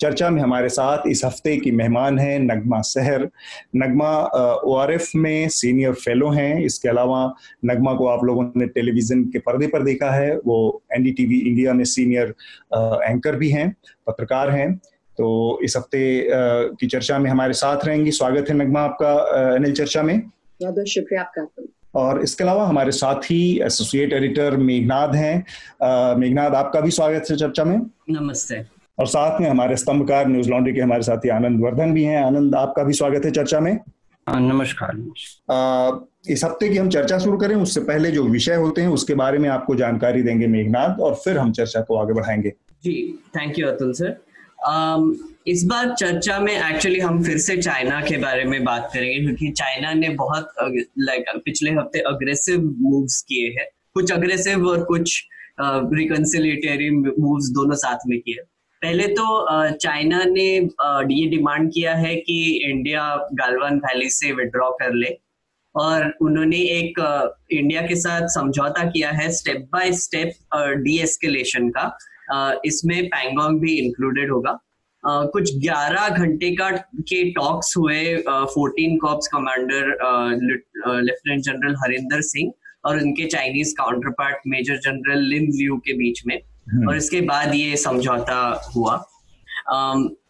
चर्चा में हमारे साथ इस हफ़्ते की मेहमान हैं नगमा सहर। नगमा ओ में सीनियर फेलो हैं। इसके अलावा नगमा को आप लोगों ने टेलीविज़न के पर्दे पर देखा है। वो एनडीटीवी इंडिया में सीनियर एंकर भी हैं पत्रकार हैं। तो इस हफ़्ते की चर्चा में हमारे साथ रहेंगी। स्वागत है नगमा आपका एनएल चर्चा में। बहुत बहुत शुक्रिया आपका। और इसके अलावा हमारे साथ ही एसोसिएट एडिटर मेघनाद हैं। मेघनाथ आपका भी स्वागत है चर्चा में। नमस्ते। और साथ में हमारे स्तंभकार न्यूज़ लॉन्ड्री के हमारे साथी आनंद वर्धन भी हैं। आनंद आपका भी स्वागत है चर्चा में। नमस्कार। इस हफ़्ते की हम चर्चा शुरू करें उससे पहले जो विषय होते हैं उसके बारे में आपको जानकारी देंगे मेघनाथ और फिर हम चर्चा को आगे बढ़ाएँगे। जी थैंक यू अतुल सर इस बार चर्चा में एक्चुअली हम फिर से चाइना के बारे में बात करेंगे क्योंकि चाइना ने बहुत लाइक पिछले हफ़्ते अग्रेसिव मूव्स किए हैं। कुछ अग्रेसिव और कुछ रिकन्सिलेटरी मूव्स दोनों साथ में किए। पहले तो चाइना ने ये डिमांड किया है कि इंडिया गालवान वैली से विड्रॉ कर ले। और उन्होंने एक इंडिया के साथ समझौता किया है step by step de escalation का। इसमें पैंगोंग भी इंक्लूडेड होगा। कुछ 11 घंटे का, के टॉक्स हुए fourteen corps commander lieutenant general Harinder Singh और उनके Chinese counterpart major general Lin Liu के बीच में। और इसके बाद ये समझौता हुआ।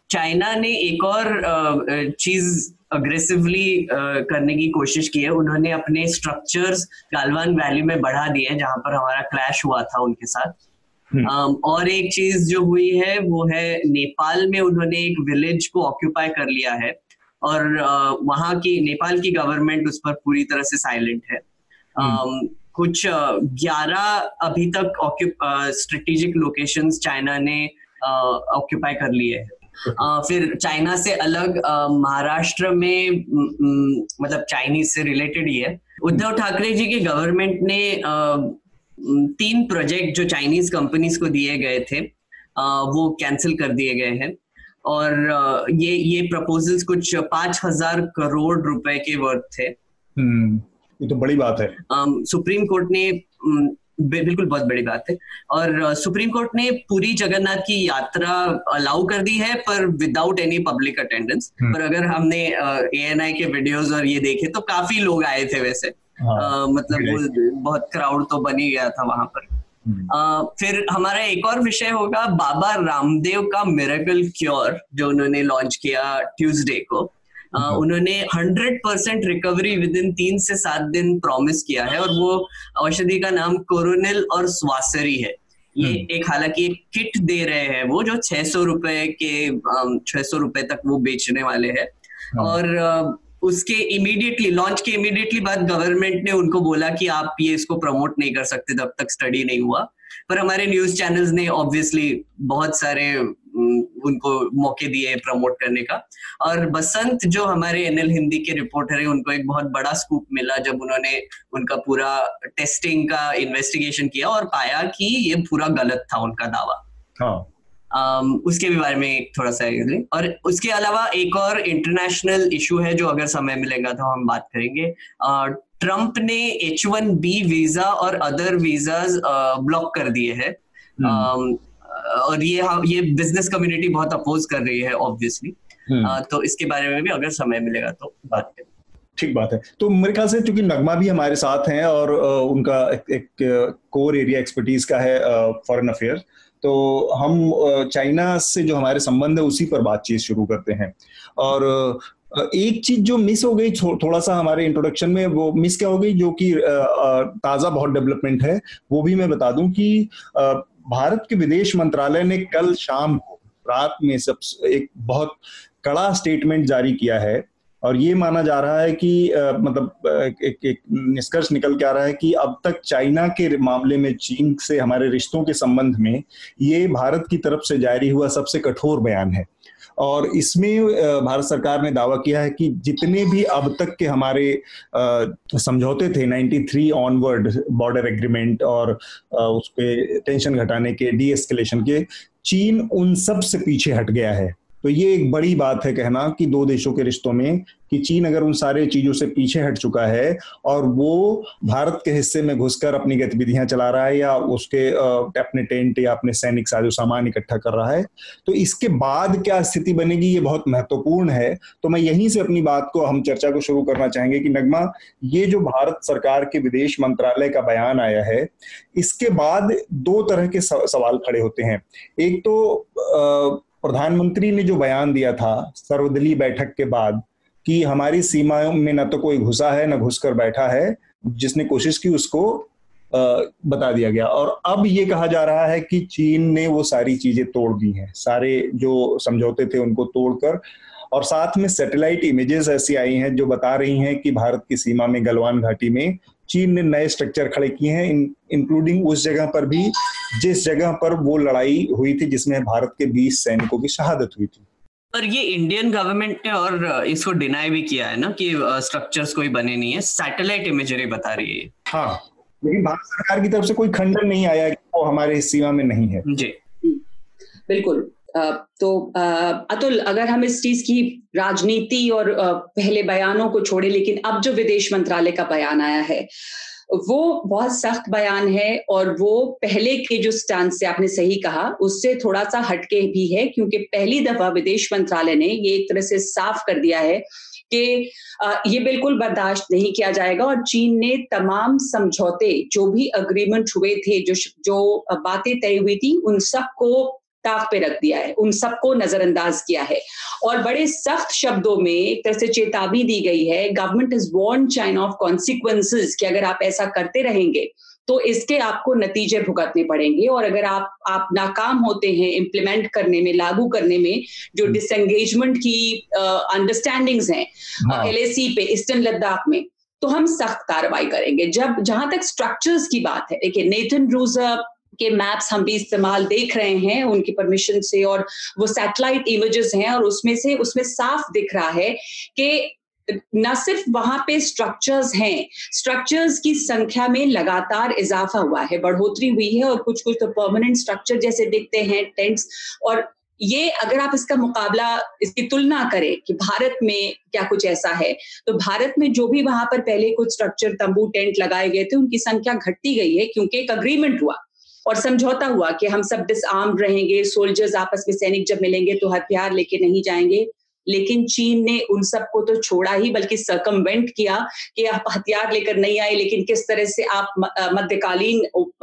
चाइना ने एक और चीज़ अग्रेसिवली करने की कोशिश की है। उन्होंने अपने स्ट्रक्चर्स गालवान वैली में बढ़ा दिए हैं जहाँ पर हमारा क्लैश हुआ था उनके साथ। हम्म। और एक चीज़ जो हुई है वो है नेपाल में उन्होंने एक विलेज को ऑक्यूपाई कर लिया है। और वहाँ की नेपाल की गवर्नमेंट उस पर पूरी तरह से साइलेंट है। हम्म। कुछ ग्यारह अभी तक स्ट्रेटेजिक लोकेशंस चाइना ने ऑक्यूपाई कर लिए हैं। फिर चाइना से अलग महाराष्ट्र में मतलब चाइनीज़ से रिलेटेड ही है उद्धव ठाकरे जी के गवर्नमेंट ने तीन प्रोजेक्ट जो चाइनीज़ कंपनीज़ को दिए गए थे वो कैंसिल कर दिए गए हैं। और ये ये प्रपोजल्स कुछ पाँच हज़ार करोड़ रुपए के वर्थ थे। हम्म। ये तो बड़ी बात है। सुप्रीम कोर्ट ने बिल्कुल बहुत बड़ी बात है। और सुप्रीम कोर्ट ने पूरी जगन्नाथ की यात्रा अलाउ कर दी है पर विदाउट एनी पब्लिक अटेंडेंस पर अगर हमने ए एन आई के वीडियोस और ये देखे तो काफ़ी लोग आए थे वैसे। हाँ, आ, मतलब बहुत क्राउड तो बन ही गया था वहाँ पर। आ, फिर हमारा एक और विषय होगा बाबा रामदेव का मिरेकल क्योर जो उन्होंने लॉन्च किया ट्यूसडे को। हम्म। उन्होंने hundred percent recovery within तीन से सात दिन प्रॉमिस किया है और वो औषधि का नाम कोरोनिल और स्वासरी है ये हम्म। एक हालाँकि एक किट दे रहे हैं वो जो छह सौ रुपए के छह सौ रुपए तक वो बेचने वाले हैं हाँ। और उसके इमीडिएटली लॉन्च के इमीडिएटली बाद गवर्नमेंट ने उनको बोला कि आप ये इसको प्रमोट नहीं कर सकते जब तक स्टडी नहीं हुआ पर हमारे न्यूज़ चैनल्स ने ऑब्वियसली बहुत सारे उनको मौके दिए प्रमोट करने का। और बसंत जो हमारे एनएल हिंदी के रिपोर्टर है उनको एक बहुत बड़ा स्कूप मिला जब उन्होंने उनका पूरा टेस्टिंग का इन्वेस्टिगेशन किया और पाया कि ये पूरा गलत था उनका दावा। हाँ. Um, उसके भी बारे में थोड़ा सा और उसके अलावा एक और इंटरनेशनल इशू है जो अगर समय मिलेगा तो हम बात करेंगे। ट्रंप ने एच वन बी वीज़ा और अदर वीज़ा ब्लॉक कर दिए हैं। हम्म। और ये ये बिज़नेस कम्युनिटी बहुत अपोज कर रही है ऑब्वियसली हम्म। तो इसके बारे में भी अगर समय मिलेगा तो बात करें। ठीक बात है। तो मेरे ख्याल से क्योंकि नगमा भी हमारे साथ हैं और उनका एक, एक कोर एरिया एक्सपर्टीज का है फॉरेन अफेयर तो हम चाइना से जो हमारे संबंध है उसी पर बातचीत शुरू करते हैं। और एक चीज़ जो मिस हो गई थो, थोड़ा सा हमारे इंट्रोडक्शन में वो मिस क्या हो गई जो कि ताज़ा बहुत डेवलपमेंट है वो भी मैं बता दूँ कि भारत के विदेश मंत्रालय ने कल शाम को रात में सब एक बहुत कड़ा स्टेटमेंट जारी किया है और ये माना जा रहा है कि आ, मतलब एक एक निष्कर्ष निकल के आ रहा है कि अब तक चाइना के मामले में चीन से हमारे रिश्तों के संबंध में ये भारत की तरफ़ से जारी हुआ सबसे कठोर बयान है। और इसमें भारत सरकार ने दावा किया है कि जितने भी अब तक के हमारे समझौते थे 93 ऑनवर्ड बॉर्डर एग्रीमेंट और उसके टेंशन घटाने के डी एस्केलेशन के, चीन उन सबसे पीछे हट गया है। तो ये एक बड़ी बात है कहना कि दो देशों के रिश्तों में कि चीन अगर उन सारे चीज़ों से पीछे हट चुका है और वो भारत के हिस्से में घुसकर अपनी गतिविधियाँ चला रहा है या उसके अपने टेंट या अपने सैनिक साजो सामान इकट्ठा कर रहा है तो इसके बाद क्या स्थिति बनेगी ये बहुत महत्वपूर्ण है। तो मैं यहीं से अपनी बात को, हम चर्चा को शुरू करना चाहेंगे कि नगमा, ये जो भारत सरकार के विदेश मंत्रालय का बयान आया है, इसके बाद दो तरह के सवाल खड़े होते हैं। एक तो प्रधानमंत्री ने जो बयान दिया था, सर्वदलीय बैठक के बाद, कि हमारी सीमाओं में न तो कोई घुसा है, न घुसकर बैठा है, जिसने कोशिश की उसको बता दिया गया। और अब ये कहा जा रहा है कि चीन ने वो सारी चीज़ें तोड़ दी हैं। सारे जो समझौते थे उनको तोड़कर, और साथ में सैटेलाइट इमेजेस ऐसी आई हैं जो बता रही हैं कि भारत की सीमा में गलवान घाटी में चीन ने नए स्ट्रक्चर खड़े किए हैं इंक्लूडिंग उस जगह पर भी जिस जगह पर वो लड़ाई हुई थी जिसमें भारत के 20 सैनिकों की शहादत हुई थी। पर ये इंडियन गवर्नमेंट ने और इसको डिनाई भी किया है ना कि स्ट्रक्चर्स कोई बने नहीं है। सैटेलाइट इमेजरी बता रही है हाँ। लेकिन भारत सरकार की तरफ़ से कोई खंडन नहीं आया कि वो हमारे सीमा में नहीं है। जी। बिल्कुल। तो अतुल, अगर हम इस चीज़ की राजनीति और पहले बयानों को छोड़े, लेकिन अब जो विदेश मंत्रालय का बयान आया है, वो बहुत सख्त बयान है और वो पहले के जो स्टैंड से आपने सही कहा, उससे थोड़ा सा हटके भी है, क्योंकि पहली दफ़ा विदेश मंत्रालय ने ये एक तरह से साफ़ कर दिया है कि ये बिल्कुल बर्दाश्त नहीं किया जाएगा और चीन ने तमाम समझौते, जो भी अग्रीमेंट हुए थे, जो जो बातें तय हुई थी, उन सबको ताक पे रख दिया है उन सबको नजरअंदाज किया है। और बड़े सख्त शब्दों में एक तरह से चेतावनी दी गई है government is warn China of consequences कि अगर आप ऐसा करते रहेंगे तो इसके आपको नतीजे भुगतने पड़ेंगे। और अगर आप आप नाकाम होते हैं इम्प्लीमेंट करने में लागू करने में जो डिसंगेजमेंट की अंडरस्टैंडिंग्स uh, हैं एल हाँ. पे ईस्टर्न लद्दाख में तो हम सख्त कार्रवाई करेंगे। जब जहाँ तक स्ट्रक्चर्स की बात है देखिए नेथन रूजर के मैप्स हम भी इस्तेमाल देख रहे हैं उनकी परमिशन से और वो सैटेलाइट इमेजेस हैं और उसमें से, उसमें साफ़ दिख रहा है कि न सिर्फ़ वहाँ पे स्ट्रक्चर्स हैं स्ट्रक्चर्स की संख्या में लगातार इजाफा हुआ है, बढ़ोतरी हुई है और कुछ कुछ तो परमानेंट स्ट्रक्चर जैसे दिखते हैं टेंट्स और ये अगर आप इसका मुकाबला, इसकी तुलना करें कि भारत में क्या कुछ ऐसा है तो भारत में जो भी वहाँ पर पहले कुछ स्ट्रक्चर तंबू टेंट लगाए गए थे, उनकी संख्या घटती गई है क्योंकि एक अग्रीमेंट हुआ। और समझौता हुआ कि हम सब डिसआर्म रहेंगे सोल्जर्स आपस में सैनिक जब मिलेंगे तो हथियार लेके नहीं जाएँगे। लेकिन चीन ने उन सबको तो छोड़ा ही, बल्कि सरकमवेंट किया कि आप हथियार लेकर नहीं आए, लेकिन किस तरह से आप मध्यकालीन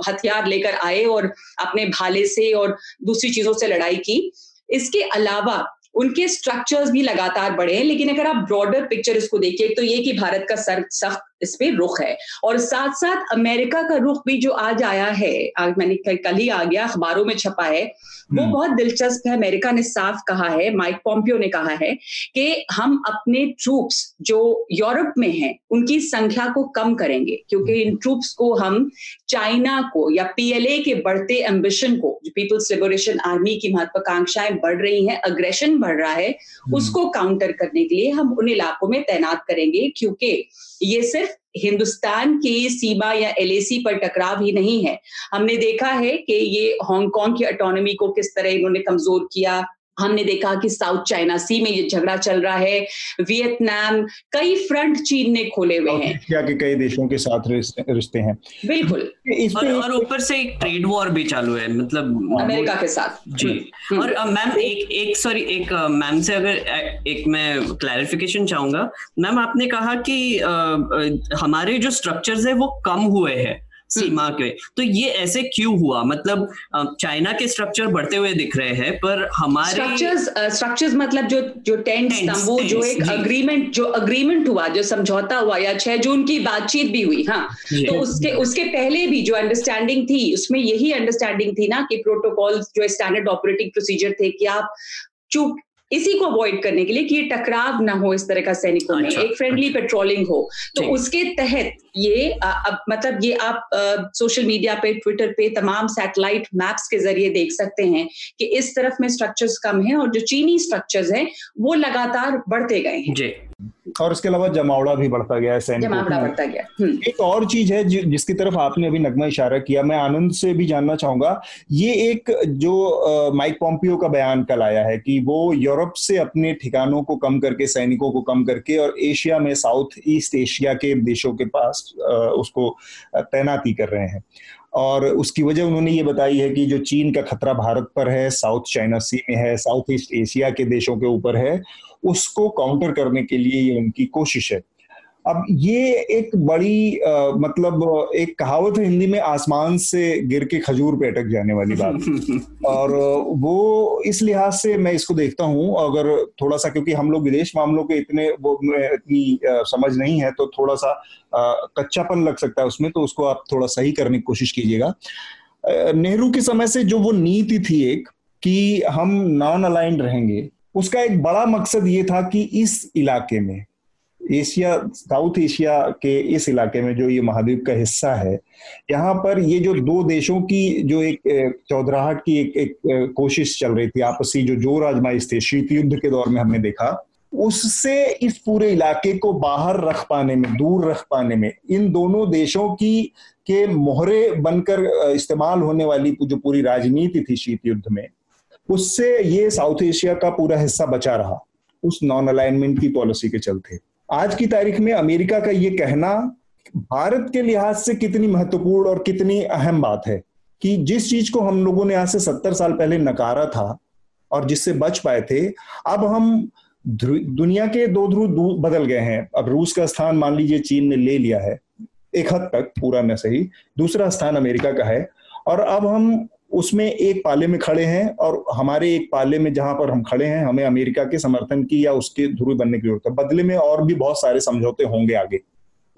हथियार लेकर आए और अपने भाले से और दूसरी चीज़ों से लड़ाई की। इसके अलावा उनके स्ट्रक्चर्स भी लगातार बढ़े हैं, लेकिन अगर आप ब्रॉडर पिक्चर इसको देखिए तो ये कि भारत का सर सख्त इस पे रुख है और साथ साथ अमेरिका का रुख भी जो आज आया है आज मैंने कल ही आ गया अखबारों में छपा है वो हम्म। बहुत दिलचस्प है अमेरिका ने साफ़ कहा है माइक पॉम्पियो ने कहा है कि हम अपने ट्रूप्स जो यूरोप में हैं उनकी संख्या को कम करेंगे क्योंकि इन ट्रूप्स को हम चाइना को या पीएलए के बढ़ते एम्बिशन को जो पीपल्स लिबरेशन आर्मी की महत्वाकांक्षाएँ बढ़ रही हैं अग्रेशन बढ़ रहा है हम्म। उसको काउंटर करने के लिए हम उन इलाकों में तैनात करेंगे क्योंकि ये सिर्फ़ हिंदुस्तान की सीमा या एलएसी पर टकराव ही नहीं है। हमने देखा है कि ये हांगकांग की अटोनमी को किस तरह इन्होंने कमज़ोर किया हमने देखा कि साउथ चाइना सी में ये झगड़ा चल रहा है। वियतनाम कई फ्रंट चीन ने खोले हुए हैं। एशिया के कई देशों के साथ रिश्ते हैं। बिल्कुल। और, ऊपर से एक ट्रेड वॉर भी चालू है मतलब अमेरिका के साथ। जी। हम्म। और मैम एक एक सॉरी एक मैम से अगर एक मैं क्लैरिफिकेशन चाहूँगा। मैम आपने कहा कि हमारे जो स्ट्रक्चर्स है वो कम हुए हैं। सीमा के। तो ये ऐसे क्यों हुआ? मतलब चाइना के स्ट्रक्चर बढ़ते हुए दिख रहे हैं पर हमारे स्ट्रक्चर्स स्ट्रक्चर्स मतलब जो जो टेंट तंबू जो एक अग्रीमेंट जो अग्रीमेंट हुआ जो समझौता हुआ या छह जून की बातचीत भी हुई हाँ। तो उसके उसके पहले भी जो अंडरस्टैंडिंग थी उसमें यही अंडरस्टैंडिंग थी ना कि प्रोटोकॉल जो स्टैंडर्ड ऑपरेटिंग प्रोसीजर थे कि आप चूक इसी को अवॉइड करने के लिए कि ये टकराव ना हो इस तरह का सैनिकों में अच्छा, एक फ्रेंडली अच्छा। पेट्रोलिंग हो। तो उसके तहत ये अब मतलब ये आप सोशल मीडिया पे ट्विटर पे तमाम सैटेलाइट मैप्स के ज़रिए देख सकते हैं कि इस तरफ़ में स्ट्रक्चर्स कम हैं और जो चीनी स्ट्रक्चर्स हैं वो लगातार बढ़ते गए हैं। जी। और इसके अलावा जमावड़ा भी बढ़ता गया है सैनिकों जमावड़ा बढ़ता गया हम्म। एक और चीज़ है जि- जिसकी तरफ़ आपने अभी नगमा इशारा किया मैं आनंद से भी जानना चाहूँगा ये एक जो माइक पॉम्पियो का बयान कल आया है कि वो यूरोप से अपने ठिकानों को कम करके सैनिकों को कम करके और एशिया में साउथ ईस्ट एशिया के देशों के पास उसको तैनाती कर रहे हैं। और उसकी वजह उन्होंने ये बताई है कि जो चीन का खतरा भारत पर है साउथ चाइना सी में है साउथ ईस्ट एशिया के देशों के ऊपर है उसको काउंटर करने के लिए ये उनकी कोशिश है। अब ये एक बड़ी आ, मतलब एक कहावत है हिंदी में आसमान से गिर के खजूर पे अटक जाने वाली बात। और वो इस लिहाज से मैं इसको देखता हूँ अगर थोड़ा सा क्योंकि हम लोग विदेश मामलों के इतने वो इतनी आ, समझ नहीं है तो थोड़ा सा आ, कच्चापन लग सकता है उसमें तो उसको आप थोड़ा सही करने की कोशिश कीजिएगा। नेहरू के समय से जो वो नीति थी एक कि हम नॉन अलाइंड रहेंगे उसका एक बड़ा मकसद ये था कि इस इलाके में एशिया साउथ एशिया के इस इलाके में जो ये महाद्वीप का हिस्सा है यहाँ पर ये जो दो देशों की जो एक चौधराहट की एक, एक कोशिश चल रही थी आपसी जो ज़ोर आजमाइश थे शीत युद्ध के दौर में हमने देखा उससे इस पूरे इलाके को बाहर रख पाने में दूर रख पाने में इन दोनों देशों की के मोहरे बनकर इस्तेमाल होने वाली जो पूरी राजनीति थी शीत युद्ध में उससे ये साउथ एशिया का पूरा हिस्सा बचा रहा, उस नॉन अलाइनमेंट की पॉलिसी के चलते। आज की तारीख में अमेरिका का ये कहना, भारत के लिहाज से कितनी महत्वपूर्ण और कितनी अहम बात है कि जिस चीज़ को हम लोगों ने आज से सत्तर साल पहले नकारा था और जिससे बच पाए थे, अब हम दुनिया के दो ध्रुव बदल गए हैं। अब रूस का स्थान मान लीजिए चीन ने ले लिया है, एक हद तक पूरा न सही, दूसरा स्थान अमेरिका का है। और अब हम उसमें एक पाले में खड़े हैं और हमारे एक पाले में जहाँ पर हम खड़े हैं, हमें अमेरिका के समर्थन की या उसके ध्रुव बनने की ज़रूरत है। बदले में और भी बहुत सारे समझौते होंगे आगे।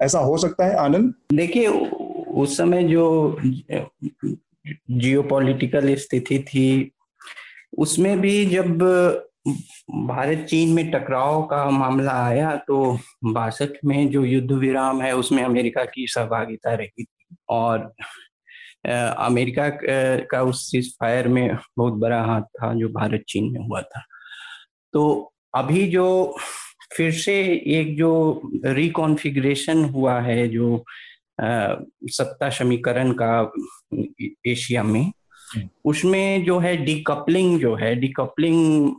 ऐसा हो सकता है? आनंद? देखिए, उस समय जो जियोपॉलिटिकल स्थिति थी, उसमें भी जब भारत चीन में टकराव का मामला आया तो बासठ में जो युद्ध विराम है, उसमें अमेरिका की सहभागिता रही और अमेरिका का उस सीज फायर में बहुत बड़ा हाथ था जो भारत चीन में हुआ था। तो अभी जो फिर से एक जो रिकॉन्फ़िगरेशन हुआ है जो अ, सत्ता समीकरण का एशिया में उसमें जो है डीकपलिंग जो है डीकपलिंग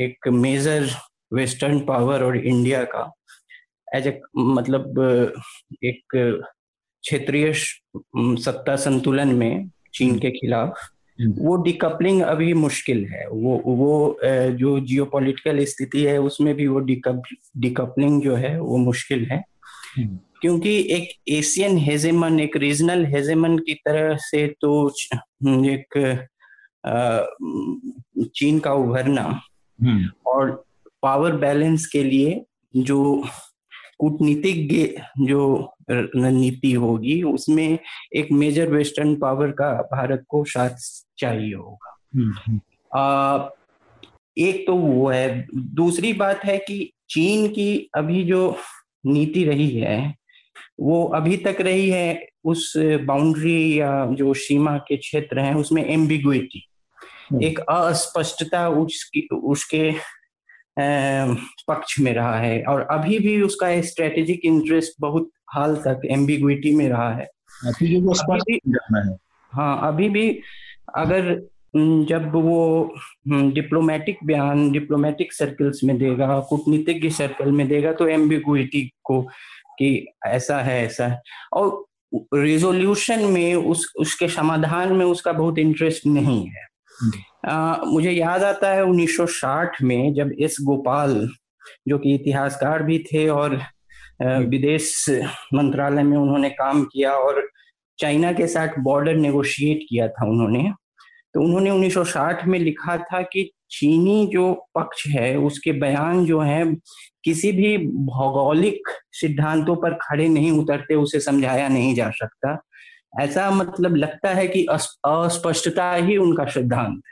एक मेजर वेस्टर्न पावर और इंडिया का एज ए मतलब एक क्षेत्रीय सत्ता संतुलन में चीन के खिलाफ वो डिकपलिंग अभी मुश्किल है। वो वो जो जियोपॉलिटिकल स्थिति है उसमें भी वो डिकपलिंग जो है वो मुश्किल है। क्योंकि एक एशियन हेजेमन एक रीजनल हेजेमन की तरह से तो एक चीन का उभरना और पावर बैलेंस के लिए जो कूटनीतिक जो रणनीति होगी उसमें एक मेजर वेस्टर्न पावर का भारत को साथ चाहिए होगा। आ, एक तो वो है। दूसरी बात है कि चीन की अभी जो नीति रही है वो अभी तक रही है उस बाउंड्री या जो सीमा के क्षेत्र हैं उसमें एम्बिग्विटी एक अस्पष्टता उसकी उसके पक्ष में रहा है और अभी भी उसका स्ट्रेटेजिक इंटरेस्ट बहुत हाल तक एम्बिग्विटी में रहा है। अभी भी हाँ। अभी भी अगर जब वो डिप्लोमेटिक बयान डिप्लोमेटिक सर्कल्स में देगा कूटनीतिज्ञ सर्कल में देगा तो एम्बिगुइटी को कि ऐसा है ऐसा है। और रिजोल्यूशन में उस उसके समाधान में उसका बहुत इंटरेस्ट नहीं है। आ, मुझे याद आता है 1960 में जब एस गोपाल जो कि इतिहासकार भी थे और विदेश मंत्रालय में उन्होंने काम किया और चाइना के साथ बॉर्डर नेगोशिएट किया था उन्होंने तो उन्होंने 1960 में लिखा था कि चीनी जो पक्ष है उसके बयान जो है किसी भी भौगोलिक सिद्धांतों पर खड़े नहीं उतरते उसे समझाया नहीं जा सकता। ऐसा मतलब लगता है कि अस्पष्टता ही उनका सिद्धांत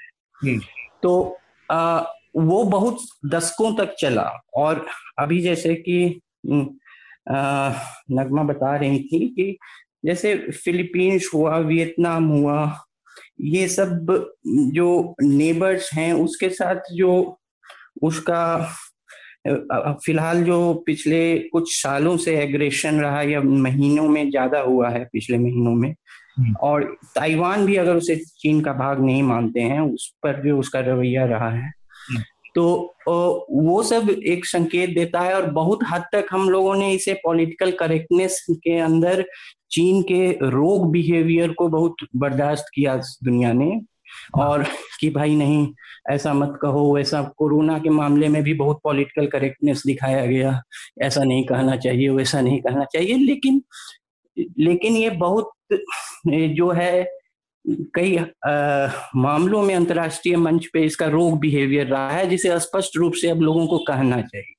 है। तो आ, वो बहुत दशकों तक चला और अभी जैसे कि नगमा बता रही थी कि जैसे फिलीपींस हुआ वियतनाम हुआ ये सब जो नेबर्स हैं उसके साथ जो उसका फ़िलहाल जो पिछले कुछ सालों से एग्रेशन रहा या महीनों में ज़्यादा हुआ है पिछले महीनों में हम्म। और ताइवान भी अगर उसे चीन का भाग नहीं मानते हैं उस पर भी उसका रवैया रहा है हम्म। तो वो सब एक संकेत देता है और बहुत हद तक हम लोगों ने इसे पॉलिटिकल करेक्टनेस के अंदर चीन के रोग बिहेवियर को बहुत बर्दाश्त किया दुनिया ने और कि भाई नहीं ऐसा मत कहो वैसा कोरोना के मामले में भी बहुत पॉलिटिकल करेक्टनेस दिखाया गया। ऐसा नहीं कहना चाहिए वैसा नहीं कहना चाहिए। लेकिन लेकिन ये बहुत जो है कई आ, मामलों में अंतर्राष्ट्रीय मंच पे इसका रोग बिहेवियर रहा है जिसे स्पष्ट रूप से अब लोगों को कहना चाहिए।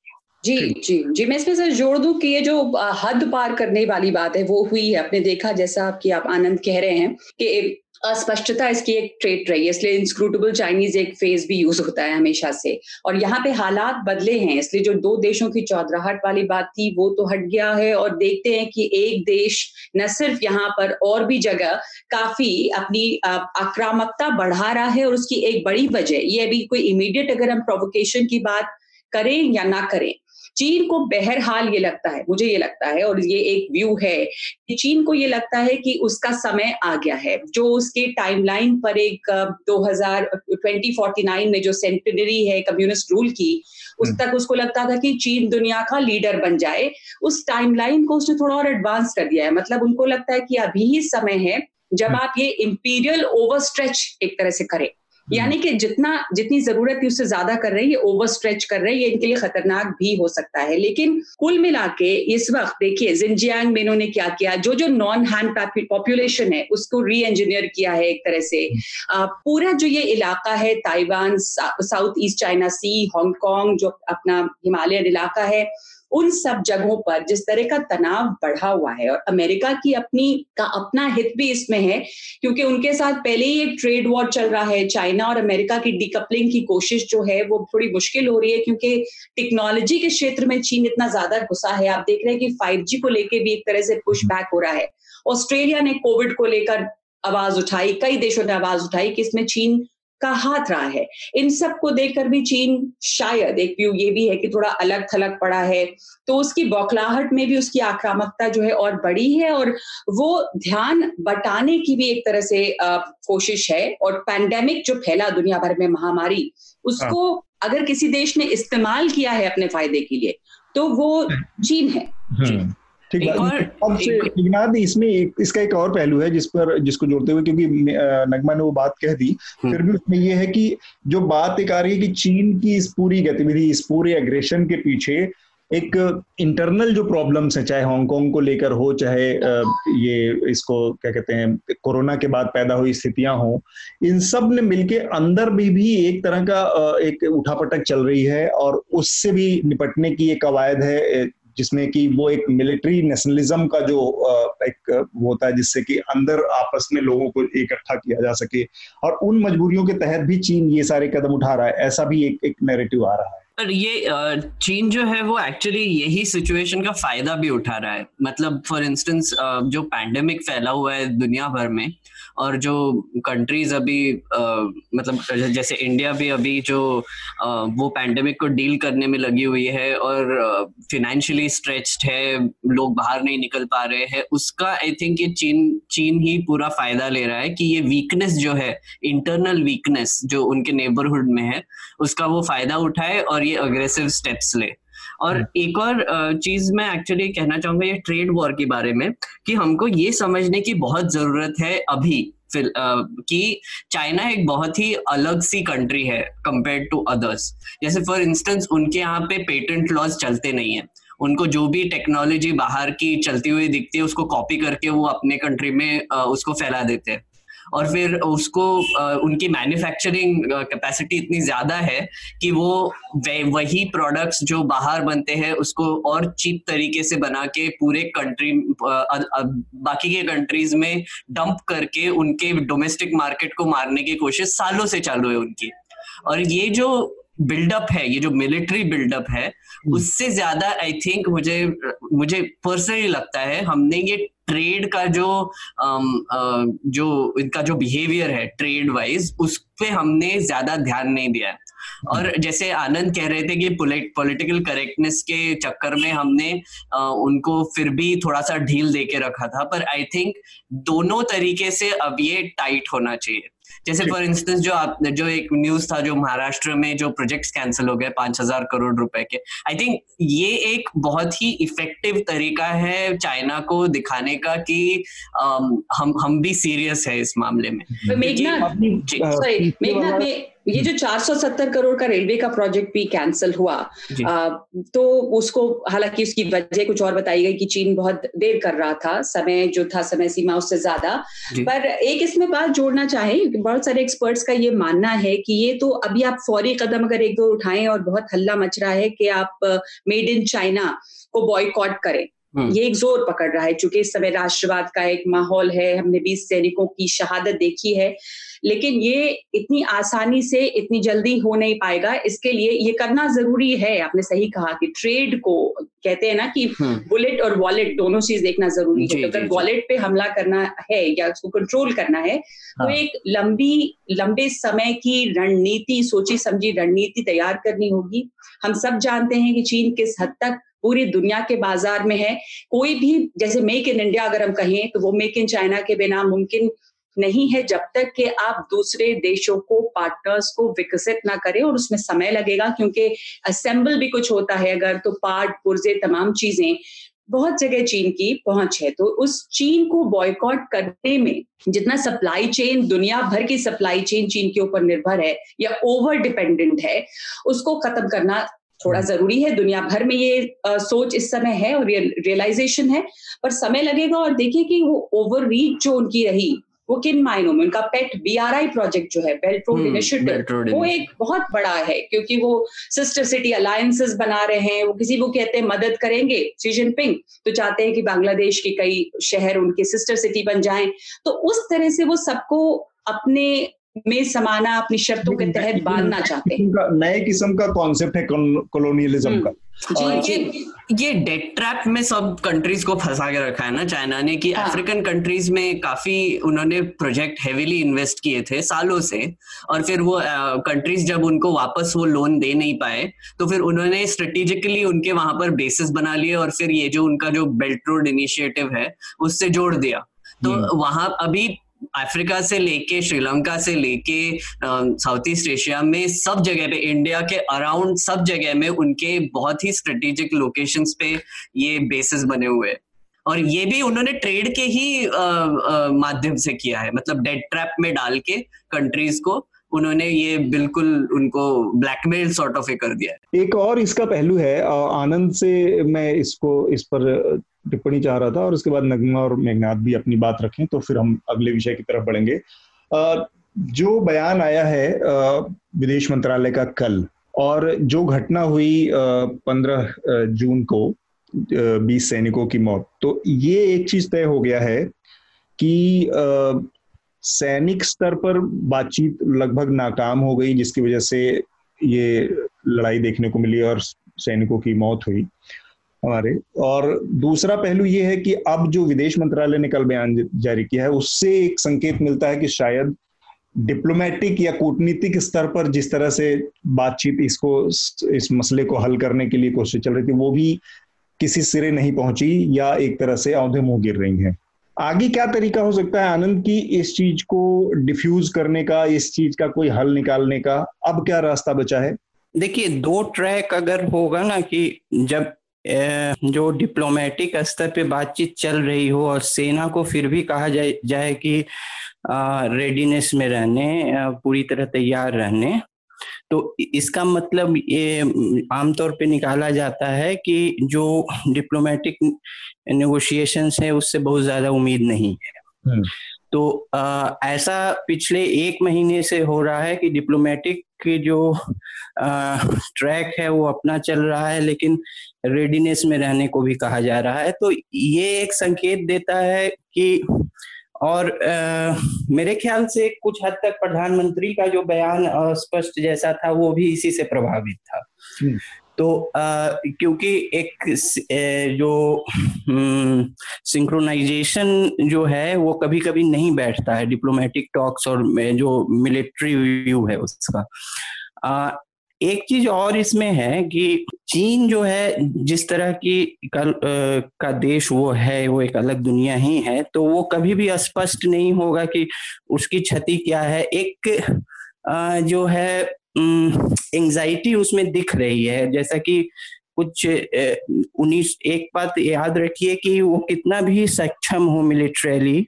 जी जी जी। मैं इसमें सर जोड़ दूँ कि ये जो हद पार करने वाली बात है वो हुई है। आपने देखा जैसा आपकी आप आनंद कह रहे हैं कि अस्पष्टता इसकी एक ट्रेट रही है, इसलिए इंस्क्रूटेबल चाइनीज़ एक फ़ेज़ भी यूज़ होता है हमेशा से। और यहाँ पे हालात बदले हैं, इसलिए जो दो देशों की चौधराहट वाली बात थी, वो तो हट गया है और देखते हैं कि एक देश, न सिर्फ़ यहाँ पर, और भी जगह काफ़ी अपनी आक्रामकता बढ़ा रहा है और उसकी एक बड़ी वजह, ये अभी कोई इमीडिएट अगर हम प्रोवोकेशन की बात करें या ना करें चीन को बहरहाल ये लगता है मुझे ये लगता है और ये एक व्यू है कि चीन को ये लगता है कि उसका समय आ गया है जो उसके टाइमलाइन पर एक 2000 2049 में जो सेंटेनरी है कम्युनिस्ट रूल की उस हम्म। तक उसको लगता था कि चीन दुनिया का लीडर बन जाए उस टाइमलाइन को उसने थोड़ा और एडवांस कर दिया है मतलब उनको लगता है कि अभी ही समय है जब हम्म। आप ये इंपीरियल ओवर स्ट्रेच एक तरह से करें यानी कि जितना जितनी ज़रूरत थी उससे ज़्यादा कर रहे हैं ओवर स्ट्रेच कर रहे हैं ये इनके लिए खतरनाक भी हो सकता है। लेकिन कुल मिला के इस वक्त देखिए जिनजियांग में इन्होंने क्या किया? जो जो नॉन हैंड पॉपुलेशन है उसको री इंजीनियर किया है एक तरह से। पूरा जो ये इलाका है Taiwan South East China Sea Hong Kong जो अपना हिमालयन इलाका है उन सब जगहों पर जिस तरह का तनाव बढ़ा हुआ है और अमेरिका की अपनी, का अपना हित भी इसमें है, क्योंकि उनके साथ पहले ही एक ट्रेड वॉर चल रहा है चाइना और अमेरिका की डिकपलिंग की कोशिश जो है वो थोड़ी मुश्किल हो रही है, क्योंकि टेक्नोलॉजी के क्षेत्र में चीन इतना ज़्यादा घुसा है। आप देख रहे हैं कि फाइव को लेकर भी एक तरह से पुश बैक हो रहा है। ऑस्ट्रेलिया ने कोविड को लेकर आवाज़ उठाई, कई देशों ने आवाज़ उठाई कि इसमें चीन का हाथ रहा है इन सबको देखकर भी चीन शायद एक व्यू ये भी है कि थोड़ा अलग थलग पड़ा है तो उसकी बौखलाहट में भी उसकी आक्रामकता जो है और बड़ी है और वो ध्यान बटाने की भी एक तरह से आ, कोशिश है और पैंडेमिक जो फैला दुनिया भर में महामारी उसको हाँ। अगर किसी देश ने इस्तेमाल किया है अपने फ़ायदे के लिए तो वो चीन है हम्म। ठीक अब इसमें एक, इसका एक और पहलू है जिस पर जिसको जोड़ते हुए क्योंकि नगमा ने वो बात कह दी हम्म। फिर भी उसमें ये है कि जो बात एक आ रही है कि चीन की इस पूरी गतिविधि इस पूरे एग्रेशन के पीछे एक इंटरनल जो प्रॉब्लम्स है चाहे हांगकांग को लेकर हो चाहे ये इसको क्या कहते हैं कोरोना के बाद पैदा हुई स्थितियाँ हो इन सबने मिलके अंदर भी भी एक तरह का एक उठापटक चल रही है और उससे भी निपटने की एक कवायद है जिसमें कि वो एक मिलिट्री नेशनलिज्म का जो एक होता है, जिससे कि अंदर आपस में लोगों को इकट्ठा किया जा सके। और उन मजबूरियों के तहत भी चीन ये सारे कदम उठा रहा है। ऐसा भी एक एक नैरेटिव आ रहा है। पर ये चीन जो है, वो एक्चुअली यही सिचुएशन का फ़ायदा भी उठा रहा है। मतलब फॉर इंस्टेंस जो पैंडेमिक फैला हुआ है दुनिया भर में और जो कंट्रीज़ अभी आ, मतलब जैसे इंडिया भी अभी जो आ, वो पैंडेमिक को डील करने में लगी हुई है और फिनेंशियली स्ट्रेच्ड है लोग बाहर नहीं निकल पा रहे हैं उसका आई थिंक ये चीन चीन ही पूरा फ़ायदा ले रहा है कि ये वीकनेस जो है इंटरनल वीकनेस जो उनके नेबरहुड में है उसका वो फ़ायदा उठाए और ये अग्रेसिव स्टेप्स ले। और हम्म। एक और चीज़ मैं एक्चुअली कहना चाहूँगा ये ट्रेड वॉर के बारे में कि हमको ये समझने की बहुत ज़रूरत है अभी फिर कि चाइना एक बहुत ही अलग सी कंट्री है कंपेयर टू अदर्स जैसे फॉर इंस्टेंस उनके यहाँ पे पेटेंट लॉज चलते नहीं है। उनको जो भी टेक्नोलॉजी बाहर की चलती हुई दिखती है उसको कॉपी करके वो अपने कंट्री में उसको फैला देते हैं। और फिर उसको उनकी मैन्युफैक्चरिंग कैपेसिटी इतनी ज़्यादा है कि वो वही प्रोडक्ट्स जो बाहर बनते हैं उसको और चीप तरीके से बना के पूरे कंट्री बाकी के कंट्रीज़ में डंप करके उनके डोमेस्टिक मार्केट को मारने की कोशिश सालों से चालू है उनकी और ये जो बिल्डअप है ये जो मिलिट्री बिल्डअप है हम्म। उससे ज़्यादा आई थिंक मुझे मुझे पर्सनली लगता है हमने ये ट्रेड का जो जो इनका जो बिहेवियर है ट्रेड वाइज उस पर हमने ज़्यादा ध्यान नहीं दिया है। और जैसे आनंद कह रहे थे कि पॉलिटिकल करेक्टनेस के चक्कर में हमने उनको फिर भी थोड़ा सा ढील दे के रखा था, पर आई थिंक दोनों तरीके से अब ये टाइट होना चाहिए। जैसे फॉर इंस्टेंस जो आप जो एक न्यूज़ था जो महाराष्ट्र में जो प्रोजेक्ट्स कैंसिल हो गए पाँच हज़ार करोड़ रुपए के। आई थिंक ये एक बहुत ही इफ़ेक्टिव तरीका है चाइना को दिखाने का कि हम हम भी सीरियस है इस मामले में। मेघनाथ मेघनाथ ये जो 470 करोड़ का रेलवे का प्रोजेक्ट भी कैंसिल हुआ आ, तो उसको हालाँकि उसकी वजह कुछ और बताई गई कि चीन बहुत देर कर रहा था समय जो था समय सीमा उससे ज़्यादा। पर एक इसमें बात जोड़ना चाहे बहुत सारे एक्सपर्ट्स का ये मानना है कि ये तो अभी आप फौरी कदम अगर एक दो उठाएँ और बहुत हल्ला मच रहा है कि आप मेड इन चाइना को बॉयकॉट करें। हम्म। ये एक ज़ोर पकड़ रहा है चूँकि इस समय राष्ट्रवाद का एक माहौल है हमने बीस सैनिकों की शहादत देखी है। लेकिन ये इतनी आसानी से इतनी जल्दी हो नहीं पाएगा। इसके लिए ये करना ज़रूरी है आपने सही कहा कि ट्रेड को कहते हैं ना कि बुलेट हम्म। और वॉलेट दोनों चीज़ देखना ज़रूरी है। अगर वॉलेट पे हमला करना है या उसको कंट्रोल करना है तो हाँ। एक लंबी लंबे समय की रणनीति सोची समझी रणनीति तैयार करनी होगी। हम सब जानते हैं कि चीन किस हद तक पूरी दुनिया के बाज़ार में है। कोई भी जैसे मेक इन इंडिया अगर हम कहें तो वो मेक इन चाइना के बिना मुमकिन नहीं है जब तक कि आप दूसरे देशों को पार्टनर्स को विकसित ना करें और उसमें समय लगेगा क्योंकि असेंबल भी कुछ होता है अगर तो पार्ट पुर्जे तमाम चीज़ें बहुत जगह चीन की पहुँच है तो उस चीन को बॉयकॉट करने में जितना सप्लाई चेन दुनिया भर की सप्लाई चेन चीन के ऊपर निर्भर है या ओवर डिपेंडेंट है उसको खत्म करना थोड़ा। ज़रूरी है दुनिया भर में ये आ, सोच इस समय है और रियलाइजेशन है पर समय लगेगा और देखिए कि वो ओवर रीच जो उनकी रही वो किन मायनों में? उनका पेट बीआरआई प्रोजेक्ट जो है बेल्ट रोड इनिशिएटिव वो एक बहुत बड़ा है क्योंकि वो सिस्टर सिटी अलायंसेस बना रहे हैं वो किसी को कहते हैं मदद करेंगे शी जिनपिंग तो चाहते हैं कि बांग्लादेश के कई शहर उनके सिस्टर सिटी बन जाएँ। तो उस तरह से वो सबको अपने में समाना अपनी शर्तों के तहत बांधना चाहते हैं। नए किस्म का कॉन्सेप्ट है कॉलोनियलिज्म। का। ये ये डेट ट्रैप में सब कंट्रीज़ को फंसा के रखा है ना चाइना ने कि अफ्रीकन हाँ। कंट्रीज़ में काफ़ी उन्होंने प्रोजेक्ट हेवीली इन्वेस्ट किए थे सालों से और फिर वो कंट्रीज़ जब उनको वापस वो लोन दे नहीं पाए तो फिर उन्होंने स्ट्रेटेजिकली उनके वहाँ पर बेसिस बना लिए और फिर ये जो उनका जो बेल्ट रोड इनिशिएटिव है उससे जोड़ दिया तो हम्म। वहाँ अभी अफ्रीका से लेके, श्रीलंका से लेके साउथ ईस्ट एशिया में सब जगह पे इंडिया के अराउंड सब जगह में उनके बहुत ही स्ट्रेटेजिक लोकेशंस पे ये बेसिस बने हुए हैं। और ये भी उन्होंने ट्रेड के ही माध्यम से किया है। मतलब डेड ट्रैप में डाल के कंट्रीज़ को उन्होंने ये बिल्कुल उनको ब्लैकमेल सॉर्ट ऑफ़ कर दिया एक और इसका पहलू है आनंद से मैं इसको, इस पर टिप्पणी चाह रहा था और उसके बाद नगमा और मेघनाथ भी अपनी बात रखें तो फिर हम अगले विषय की तरफ़ बढ़ेंगे। जो बयान आया है विदेश मंत्रालय का कल, और जो घटना हुई पंद्रह जून को बीस सैनिकों की मौत तो ये एक चीज़ तय हो गया है कि सैनिक स्तर पर बातचीत लगभग नाकाम हो गई, जिसकी वजह से ये लड़ाई देखने को मिली और सैनिकों की मौत हुई। हमारे। और दूसरा पहलू ये है कि अब जो विदेश मंत्रालय ने कल बयान जारी किया है, उससे एक संकेत मिलता है कि शायद डिप्लोमेटिक या कूटनीतिक स्तर पर जिस तरह से बातचीत इसको, इस मसले को हल करने के लिए कोशिश चल रही थी, वो भी किसी सिरे नहीं पहुँची या एक तरह से औधे मुँह गिर रही हैं। आगे क्या तरीका हो सकता है, आनंद, की इस चीज़ को डिफ्यूज करने का, इस चीज़ का कोई हल निकालने का, अब क्या रास्ता बचा है? देखिए, दो ट्रैक अगर होगा ना कि जब जो डिप्लोमेटिक स्तर पे बातचीत चल रही हो और सेना को फिर भी कहा जाए जाए कि रेडीनेस में रहने पूरी तरह तैयार रहने तो इसका मतलब ये आमतौर पे निकाला जाता है कि जो डिप्लोमेटिक नेगोशिएशंस है उससे बहुत ज़्यादा उम्मीद नहीं है हम्म। तो आ, ऐसा पिछले एक महीने से हो रहा है कि डिप्लोमेटिक की जो आ, ट्रैक है वो अपना चल रहा है लेकिन रेडीनेस में रहने को भी कहा जा रहा है। तो ये एक संकेत देता है कि और आ, मेरे ख्याल से कुछ हद तक प्रधानमंत्री का जो बयान स्पष्ट जैसा था वो भी इसी से प्रभावित था। हम्म। तो आ, क्योंकि एक जो सिंक्रोनाइजेशन जो है वो कभी कभी नहीं बैठता है। डिप्लोमेटिक टॉक्स और जो मिलिट्री व्यू है उसका। आ, एक चीज़ और इसमें है कि चीन जो है जिस तरह की आ, का देश वो है वो एक अलग दुनिया ही है तो वो कभी भी स्पष्ट नहीं होगा कि उसकी क्षति क्या है। एक जो है एंजाइटी उसमें दिख रही है जैसा कि कुछ उन्नीस, एक बात याद रखिए कि वो कितना भी सक्षम हो मिलिट्रली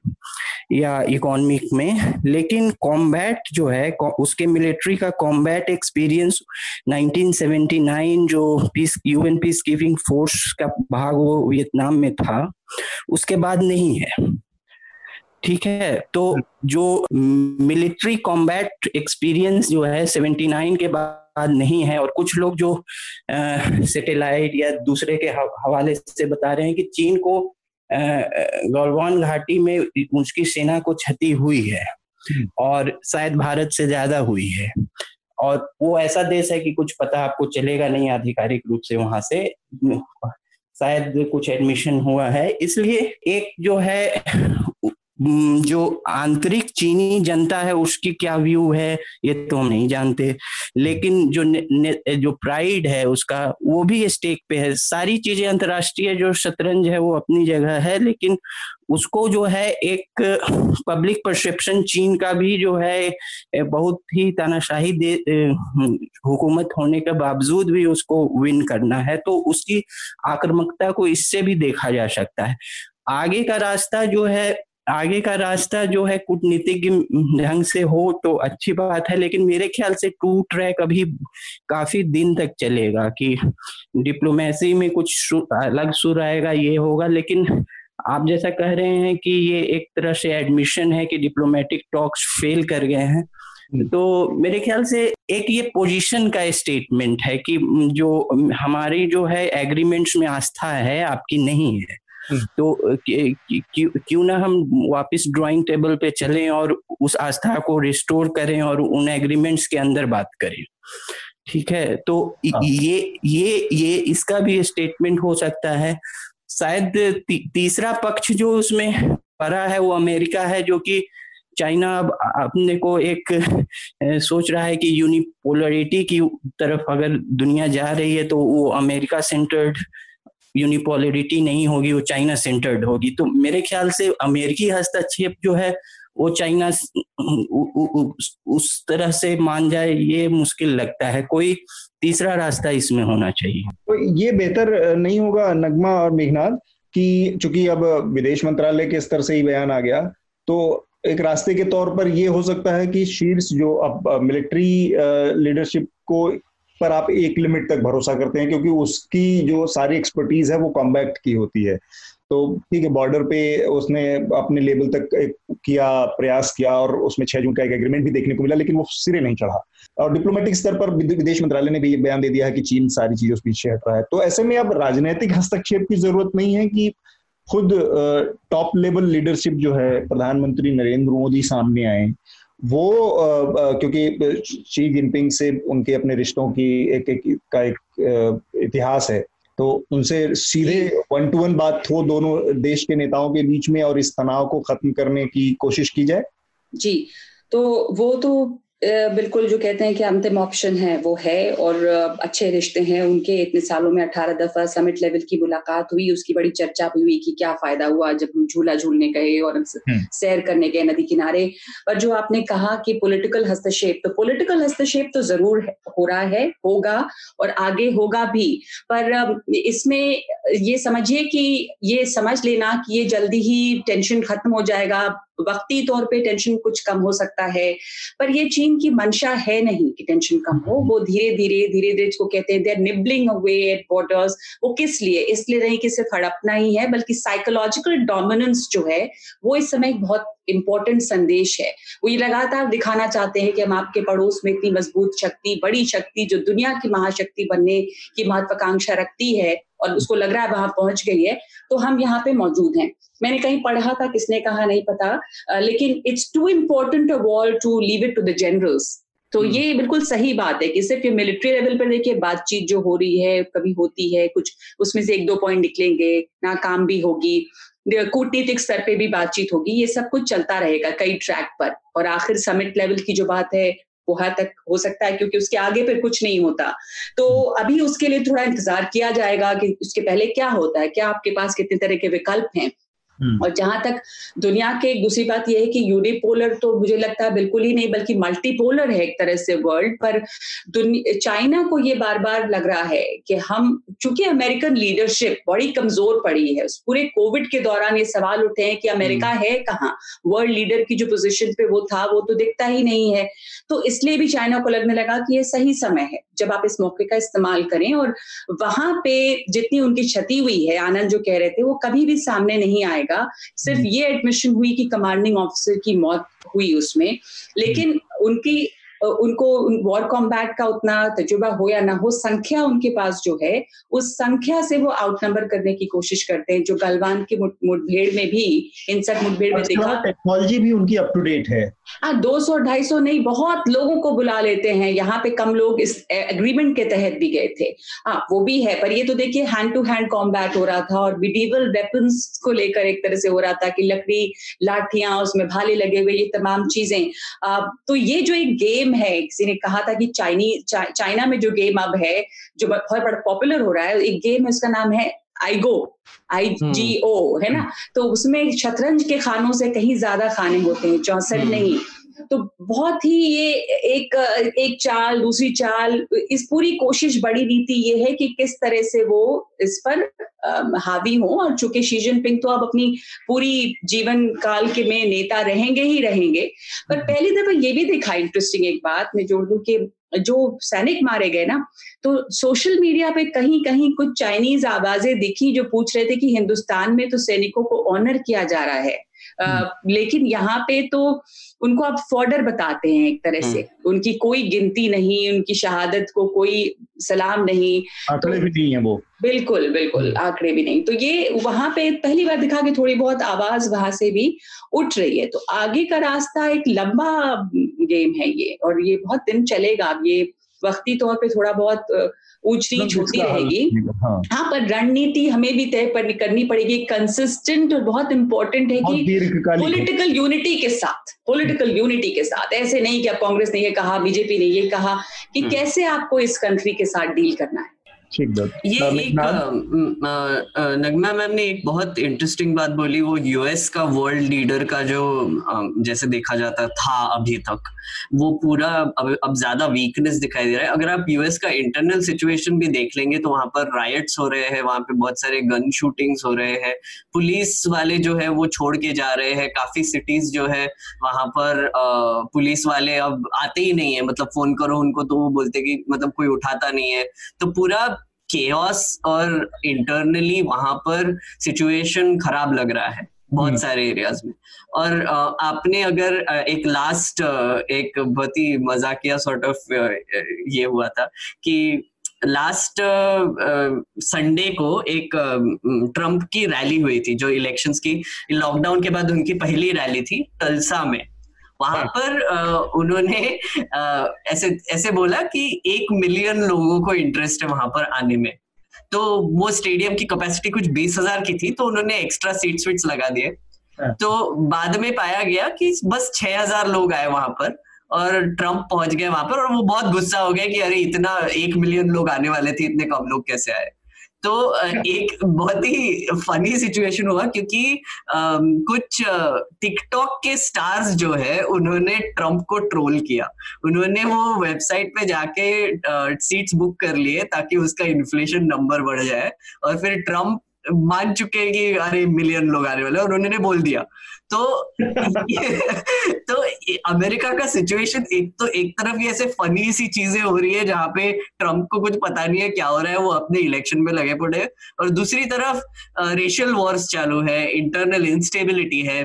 या इकोनॉमिक में, लेकिन कॉम्बैट जो है उसके मिलिट्री का कॉम्बैट एक्सपीरियंस 1979 जो peace UN peace keeping force का भाग वो वियतनाम में था, उसके बाद नहीं है। ठीक है? तो जो मिलिट्री कॉम्बैट एक्सपीरियंस जो है 79 के बाद नहीं है और कुछ लोग जो सैटेलाइट या दूसरे के हवाले से बता रहे हैं कि चीन को गौरवान घाटी में उसकी सेना को क्षति हुई है हम्म। और शायद भारत से ज़्यादा हुई है। और वो ऐसा देश है कि कुछ पता आपको चलेगा नहीं आधिकारिक रूप से वहाँ से। शायद कुछ एडमिशन हुआ है। इसलिए एक जो है जो आंतरिक चीनी जनता है उसकी क्या व्यू है ये तो हम नहीं जानते। लेकिन जो ने, ने, जो प्राइड है उसका वो भी स्टेक पे है। सारी चीज़ें अंतर्राष्ट्रीय जो शतरंज है वो अपनी जगह है लेकिन उसको जो है एक पब्लिक परसेप्शन चीन का भी जो है बहुत ही तानाशाही दे हुकूमत होने के बावजूद भी उसको विन करना है। तो उसकी आक्रामकता को इससे भी देखा जा सकता है। आगे का रास्ता जो है आगे का रास्ता जो है कूटनीतिक ढंग से हो तो अच्छी बात है लेकिन मेरे ख्याल से टू ट्रैक अभी काफ़ी दिन तक चलेगा कि डिप्लोमेसी में कुछ अलग सुर आएगा ये होगा लेकिन आप जैसा कह रहे हैं कि ये एक तरह से एडमिशन है कि डिप्लोमेटिक टॉक्स फेल कर गए हैं हम्म। तो मेरे ख्याल से एक ये पोजीशन का स्टेटमेंट है कि जो हमारी जो है एग्रीमेंट्स में आस्था है आपकी नहीं है। तो क्यों ना हम वापस ड्राइंग टेबल पे चलें और उस आस्था को रिस्टोर करें और उन एग्रीमेंट्स के अंदर बात करें। ठीक है? तो हाँ। ये ये ये इसका भी स्टेटमेंट हो सकता है। शायद ती, तीसरा पक्ष जो उसमें पड़ा है वो अमेरिका है जो कि चाइना अब अपने को एक सोच रहा है कि यूनिपोलरिटी की तरफ़ अगर दुनिया जा रही है तो वो अमेरिका सेंटर्ड यूनिपोलरिटी नहीं होगी, वो चाइना सेंटर्ड होगी। तो मेरे ख्याल से अमेरिकी हस्तक्षेप जो है, वो चाइना उस तरह से मान जाए, ये मुश्किल लगता है। कोई तीसरा रास्ता इसमें होना चाहिए। तो ये बेहतर नहीं होगा, नगमा और मेघनाथ कि चूँकि अब विदेश मंत्रालय के स्तर से ही बयान आ गया तो एक रास्ते के तौर पर ये हो सकता है कि शीर्ष जो अब मिलिट्री लीडरशिप को पर आप एक लिमिट तक भरोसा करते हैं, क्योंकि उसकी जो सारी एक्सपर्टीज है, वो कॉम्बैक्ट की होती है। तो ठीक है बॉर्डर पे उसने अपने लेवल तक किया, प्रयास किया और उसमें छह जून का एक एग्रीमेंट भी देखने को मिला, लेकिन वो सिरे नहीं चढ़ा। और डिप्लोमेटिक स्तर पर विदेश मंत्रालय ने भी ये बयान दे दिया है कि चीन सारी चीज़ों से पीछे हट रहा है। तो ऐसे में अब राजनीतिक हस्तक्षेप की ज़रूरत नहीं है कि खुद टॉप लेवल लीडरशिप जो है, प्रधानमंत्री नरेंद्र मोदी सामने आए। वो क्योंकि शी जिनपिंग से उनके अपने रिश्तों की एक, एक का एक इतिहास है तो उनसे सीधे वन टू वन बात हो दोनों देश के नेताओं के बीच में और इस तनाव को खत्म करने की कोशिश की जाए। जी तो वो तो बिल्कुल जो कहते हैं कि अंतिम ऑप्शन है वो है और अच्छे रिश्ते हैं। उनके इतने सालों में अठारह दफ़ा समिट लेवल की मुलाकात हुई। उसकी बड़ी चर्चा भी हुई कि क्या फ़ायदा हुआ जब हम झूला झूलने गए और हम्म। सैर करने गए नदी किनारे। पर जो आपने कहा कि पॉलिटिकल हस्तक्षेप तो पॉलिटिकल हस्तक्षेप तो ज़रूर हो रहा है होगा और आगे होगा भी। पर इसमें ये समझिए कि ये समझ लेना कि ये जल्दी ही टेंशन खत्म हो जाएगा। वक्ती तौर पे टेंशन कुछ कम हो सकता है। पर ये चीन की मंशा है नहीं कि टेंशन कम हो। वो धीरे धीरे धीरे धीरे इसको कहते हैं there nibbling away at borders वो किस लिए? इसलिए नहीं कि सिर्फ़ हड़पना ही है, बल्कि साइकोलॉजिकल डोमिनेंस जो है, वो इस समय एक बहुत इंपॉर्टेंट संदेश है। वो ये लगातार दिखाना चाहते हैं कि हम आपके पड़ोस में इतनी मज़बूत शक्ति, बड़ी शक्ति, जो दुनिया की महाशक्ति बनने की महत्वाकांक्षा रखती है और उसको लग रहा है वहाँ पहुँच गई है तो हम यहाँ पे मौजूद हैं। मैंने कहीं पढ़ा था किसने कहा नहीं पता लेकिन it's too important a war to leave it to the generals तो हम्म। ये बिल्कुल सही बात है कि सिर्फ़ ये मिलिट्री लेवल पर देखिए बातचीत जो हो रही है कभी होती है कुछ उसमें से एक दो पॉइंट निकलेंगे नाकाम भी होगी कूटनीतिक स्तर पे भी बातचीत होगी ये सब कुछ चलता रहेगा कई ट्रैक पर। और आखिर समिट लेवल की जो बात है वहाँ तक हो सकता है क्योंकि उसके आगे फिर कुछ नहीं होता तो अभी उसके लिए थोड़ा इंतज़ार किया जाएगा कि उसके पहले क्या होता है, क्या आपके पास कितने तरह के विकल्प हैं। और जहाँ तक दुनिया के एक दूसरी बात यह है कि यूनिपोलर तो मुझे लगता है बिल्कुल ही नहीं बल्कि मल्टीपोलर है एक तरह से वर्ल्ड पर चाइना को ये बार बार लग रहा है कि हम चूँकि अमेरिकन लीडरशिप बड़ी कमज़ोर पड़ी है पूरे कोविड के दौरान ये सवाल उठे हैं कि अमेरिका हम्म। है कहाँ? वर्ल्ड लीडर की जो पोजिशन पे वो था वो तो दिखता ही नहीं है। तो इसलिए भी चाइना को लगने लगा कि ये सही समय है जब आप इस मौके का इस्तेमाल करें और वहाँ पे जितनी उनकी क्षति हुई है आनंद जो कह रहे थे वो कभी भी सामने नहीं आएगा। सिर्फ़ हम्म। ये एडमिशन हुई कि कमांडिंग ऑफिसर की मौत हुई उसमें लेकिन उनकी उनको वॉर कॉम्बैट का उतना तजुर्बा हो या ना हो संख्या उनके पास जो है उस संख्या से वो आउट नंबर करने की कोशिश करते हैं जो गलवान की मुठभेड़ में भी इन सब मुठभेड़ में देखा। टेक्नोलॉजी भी उनकी अप टू डेट है। हाँ दो सौ ढाई सौ नहीं बहुत लोगों को बुला लेते हैं यहाँ पे कम लोग इस एग्रीमेंट के तहत भी गए थे। हाँ वो भी है पर ये तो देखिए हैंड टू हैंड कॉम्बैट हो रहा था और मिडीवल वेपन्स को लेकर एक तरह से हो रहा था कि लकड़ी लाठियाँ उसमें भाले लगे हुए ये तमाम चीज़ें। तो ये जो एक गेम गेम है किसी ने कहा था कि चाइनी चा, चाइना में जो गेम अब है जो बहुत बड़ा पॉपुलर हो रहा है एक गेम है उसका नाम है आईगो आई जी ओ है ना तो उसमें शतरंज के खानों से कहीं ज़्यादा खाने होते हैं चौसठ हम्म। नहीं तो बहुत ही ये एक एक चाल दूसरी चाल इस पूरी कोशिश बड़ी नीति ये है कि किस तरह से वो इस पर हावी हो। और चूँकि शी जिनपिंग तो अब अपनी पूरी जीवन काल के में नेता रहेंगे ही रहेंगे। पर पहली दफ़ा ये भी देखा इंटरेस्टिंग एक बात मैं जोड़ दू कि जो सैनिक मारे गए ना तो सोशल मीडिया पे कहीं कहीं कुछ चाइनीज़ आवाज़ें दिखी जो पूछ रहे थे कि हिंदुस्तान में तो सैनिकों को ऑनर किया जा रहा है। हम्म। लेकिन यहाँ पे तो उनको आप फॉर्डर बताते हैं एक तरह से। हम्म। उनकी कोई गिनती नहीं उनकी शहादत को कोई सलाम नहीं। आंकड़े तो, भी नहीं है वो। बिल्कुल बिल्कुल हम्म। आंकड़े भी नहीं। तो ये वहाँ पे पहली बार दिखा कि थोड़ी बहुत आवाज़ वहाँ से भी उठ रही है। तो आगे का रास्ता एक लंबा गेम है ये और ये बहुत दिन चलेगा। ये वक्ती तौर पे थोड़ा बहुत ऊंच नीच होती रहेगी। हाँ।, हाँ। पर रणनीति हमें भी तय पर करनी पड़ेगी। कंसिस्टेंट और बहुत इंपॉर्टेंट है कि पॉलिटिकल यूनिटी के साथ पॉलिटिकल यूनिटी के साथ। ऐसे नहीं कि अब कांग्रेस ने ये कहा बीजेपी ने ये कहा कि हम्म। कैसे आपको इस कंट्री के साथ डील करना है? ये एक नगमा मैम ने एक बहुत इंटरेस्टिंग बात बोली वो यूएस का वर्ल्ड लीडर का जो जैसे देखा जाता था अभी तक वो पूरा अब अब ज़्यादा वीकनेस दिखाई दे रहा है। अगर आप यूएस का इंटरनल सिचुएशन भी देख लेंगे तो वहाँ पर राइट्स हो रहे हैं वहाँ पे बहुत सारे गन शूटिंग्स हो रहे हैं। पुलिस वाले जो है वो छोड़ के जा रहे हैं। काफ़ी सिटीज़ जो है वहाँ पर पुलिस वाले अब आते ही नहीं है। मतलब फ़ोन करो उनको तो वो बोलते कि मतलब कोई उठाता नहीं है। तो पूरा केओस और इंटरनली वहाँ पर सिचुएशन खराब लग रहा है बहुत हम्म। सारे एरियाज़ में और आपने अगर एक लास्ट एक बहुत ही मजाकिया सॉर्ट ऑफ़ ये हुआ था कि लास्ट संडे को एक ट्रंप की रैली हुई थी जो इलेक्शंस की लॉकडाउन के बाद उनकी पहली रैली थी टलसा में वहाँ हाँ। पर उन्होंने ऐसे ऐसे बोला कि एक मिलियन लोगों को इंटरेस्ट है वहाँ पर आने में तो वो स्टेडियम की कैपेसिटी कुछ बीस हज़ार की थी तो उन्होंने एक्स्ट्रा सीट स्वीट्स लगा दिए हाँ। तो बाद में पाया गया कि बस छह हज़ार लोग आए वहाँ पर और ट्रंप पहुँच गए वहाँ पर और वो बहुत गुस्सा हो गया कि अरे इतना एक मिलियन लोग आने वाले थे इतने कम लोग कैसे आए तो एक बहुत ही फनी सिचुएशन हुआ क्योंकि कुछ टिकटॉक के स्टार्स जो है, उन्होंने ट्रंप को ट्रोल किया। उन्होंने वो वेबसाइट पे जाके सीट्स बुक कर लिए ताकि उसका इन्फ्लेशन नंबर बढ़ जाए और फिर ट्रंप मान चुके हैं कि, अरे मिलियन लोग आने वाले और उन्होंने बोल दिया। तो तो अमेरिका का सिचुएशन एक तो एक तरफ़ ये ऐसे फनी सी चीज़ें हो रही है, जहाँ पे ट्रंप को कुछ पता नहीं है क्या हो रहा है, वो अपने इलेक्शन में लगे पड़े और दूसरी तरफ़ रेशियल वॉर्स चालू है इंटरनल इंस्टेबिलिटी है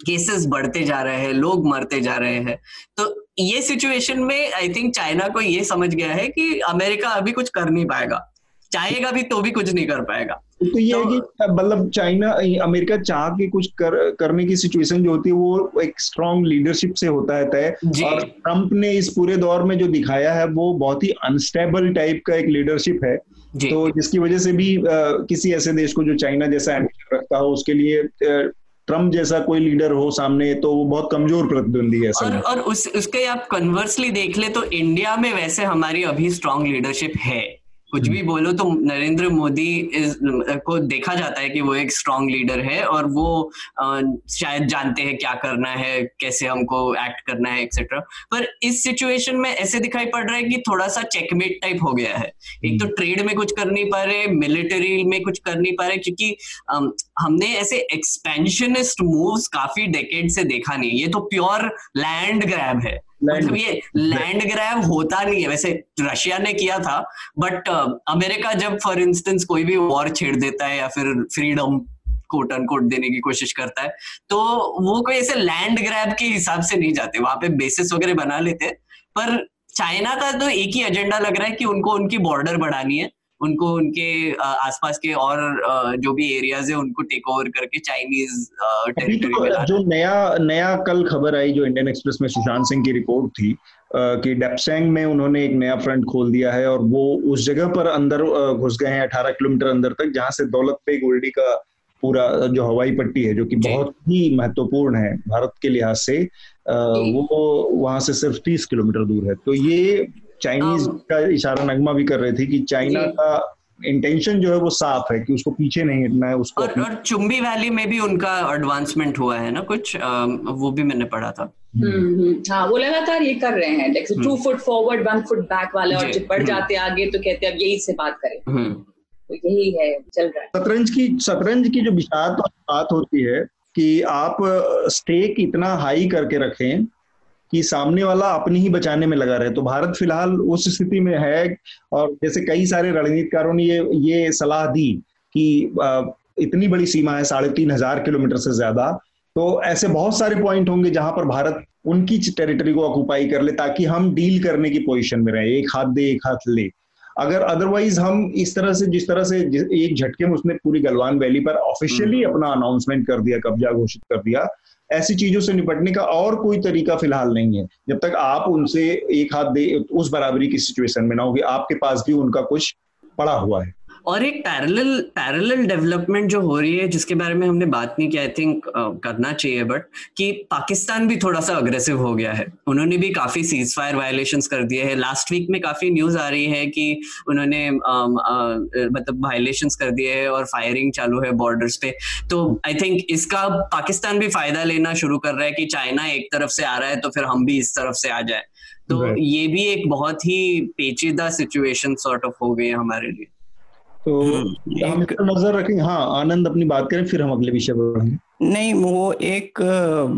केसेस बढ़ते जा रहे हैं, लोग मरते जा रहे हैं। तो ये सिचुएशन में आई थिंक चाइना को ये समझ गया है कि अमेरिका अभी कुछ कर नहीं पाएगा। चाहेगा भी तो भी कुछ नहीं कर पाएगा। तो ये तो, है कि मतलब चाइना अमेरिका चाह के कुछ कर करने की सिचुएशन जो होती है वो एक स्ट्रॉन्ग लीडरशिप से होता है तय। और ट्रंप ने इस पूरे दौर में जो दिखाया है वो बहुत ही अनस्टेबल टाइप का एक लीडरशिप है। तो जिसकी वजह से भी आ, किसी ऐसे देश को जो चाइना जैसा एम्बिशन रखता हो उसके लिए ट्रंप जैसा कोई लीडर हो सामने तो वो बहुत कमज़ोर प्रतिद्वंदी है और, और उस उसके आप कन्वर्सली देख ले तो इंडिया में वैसे हमारी अभी स्ट्रांग लीडरशिप है। कुछ भी बोलो तो नरेंद्र मोदी को देखा जाता है कि वो एक स्ट्रांग लीडर है और वो शायद जानते हैं क्या करना है कैसे हमको एक्ट करना है एक्सेट्रा पर इस सिचुएशन में ऐसे दिखाई पड़ रहा है कि थोड़ा सा चेकमेट टाइप हो गया है। एक तो ट्रेड में कुछ कर नहीं पा रहे मिलिट्री में कुछ कर नहीं पा रहे क्योंकि हमने ऐसे एक्सपेंशनिस्ट मूव्स काफ़ी डेकेड से देखा नहीं। ये तो प्योर लैंड ग्रैब है। मतलब ये लैंड ग्रैब होता नहीं है। वैसे रशिया ने किया था बट अमेरिका जब फॉर इंस्टेंस कोई भी वॉर छेड़ देता है या फिर फ्रीडम कोट अनकोट देने की कोशिश करता है तो वो कोई ऐसे लैंड ग्रैब के हिसाब से नहीं जाते। वहाँ पे बेसिस वगैरह बना लेते पर चाइना का तो एक ही एजेंडा लग रहा है कि उनको उनकी बॉर्डर बढ़ानी है। उनको उनके आसपास के और जो भी एरियाज़ है उनको टेक ओवर करके चाइनीज़ टेरिटरी तो जो नया नया कल खबर आई जो इंडियन एक्सप्रेस में सुशांत सिंह की रिपोर्ट थी कि डेपसेंग में उन्होंने एक नया फ्रंट खोल दिया है और वो उस जगह पर अंदर घुस गए हैं अठारह किलोमीटर अंदर तक जहाँ से दौलत पे गोल्डी का पूरा जो हवाई पट्टी है जो कि बहुत ही महत्वपूर्ण है भारत के लिहाज से वो वहाँ से सिर्फ़ तीस किलोमीटर दूर है। तो ये चाइनीज़ हाँ। का इशारा नगमा भी कर रहे थे कि चाइना का इंटेंशन जो है वो साफ़ है कि उसको पीछे नहीं हटना है उसको और, और चुम्बी वैली में भी उनका एडवांसमेंट हुआ है ना कुछ? आ, वो भी मैंने पढ़ा था। हम्म, हम्म, हाँ वो लगातार ये कर रहे हैं। Like two foot forward one foot back वाले और जब बढ़ हम्म। जाते आगे तो कहते अब यही से बात करें। तो यही है चल रहा है। शतरंज की शतरंज की जो विषाद बात होती है कि आप स्टेक इतना हाई करके रखें कि सामने वाला अपने ही बचाने में लगा रहे। तो भारत फ़िलहाल उस स्थिति में है और जैसे कई सारे रणनीतिकारों ने ये ये सलाह दी कि इतनी बड़ी सीमा है साढ़े तीन हज़ार किलोमीटर से ज़्यादा। तो ऐसे बहुत सारे पॉइंट होंगे जहाँ पर भारत उनकी टेरिटरी को ऑक्यूपाई कर ले ताकि हम डील करने की पोजीशन में रहे एक हाथ दे एक हाथ ले। अगर अदरवाइज़ हम इस तरह से जिस तरह से एक झटके में उसने पूरी गलवान वैली पर ऑफिशियली हम्म। अपना अनाउंसमेंट कर दिया कब्जा घोषित कर दिया ऐसी चीज़ों से निपटने का और कोई तरीका फ़िलहाल नहीं है। जब तक आप उनसे एक हाथ दे, उस बराबरी की सिचुएशन में ना होगी आपके पास भी उनका कुछ पड़ा हुआ है। और एक पैरेलल पैरेलल डेवलपमेंट जो हो रही है जिसके बारे में हमने बात नहीं की आई थिंक करना चाहिए बट कि पाकिस्तान भी थोड़ा सा अग्रेसिव हो गया है। उन्होंने भी काफ़ी सीज फायर वायलेशन कर दिए हैं। लास्ट वीक में काफ़ी न्यूज़ आ रही है कि उन्होंने मतलब वायलेशन कर दिए है और फायरिंग चालू है बॉर्डर्स पे। तो आई थिंक इसका पाकिस्तान भी फ़ायदा लेना शुरू कर रहा है कि चाइना एक तरफ़ से आ रहा है तो फिर हम भी इस तरफ़ से आ जाए। तो ये भी एक बहुत ही पेचीदा सिचुएशन सॉर्ट ऑफ़ हो गई है हमारे लिए। तो हम्म, हम नज़र रखेंगे। हाँ आनंद अपनी बात करें फिर हम अगले विषय पर बढ़ेंगे। नहीं वो एक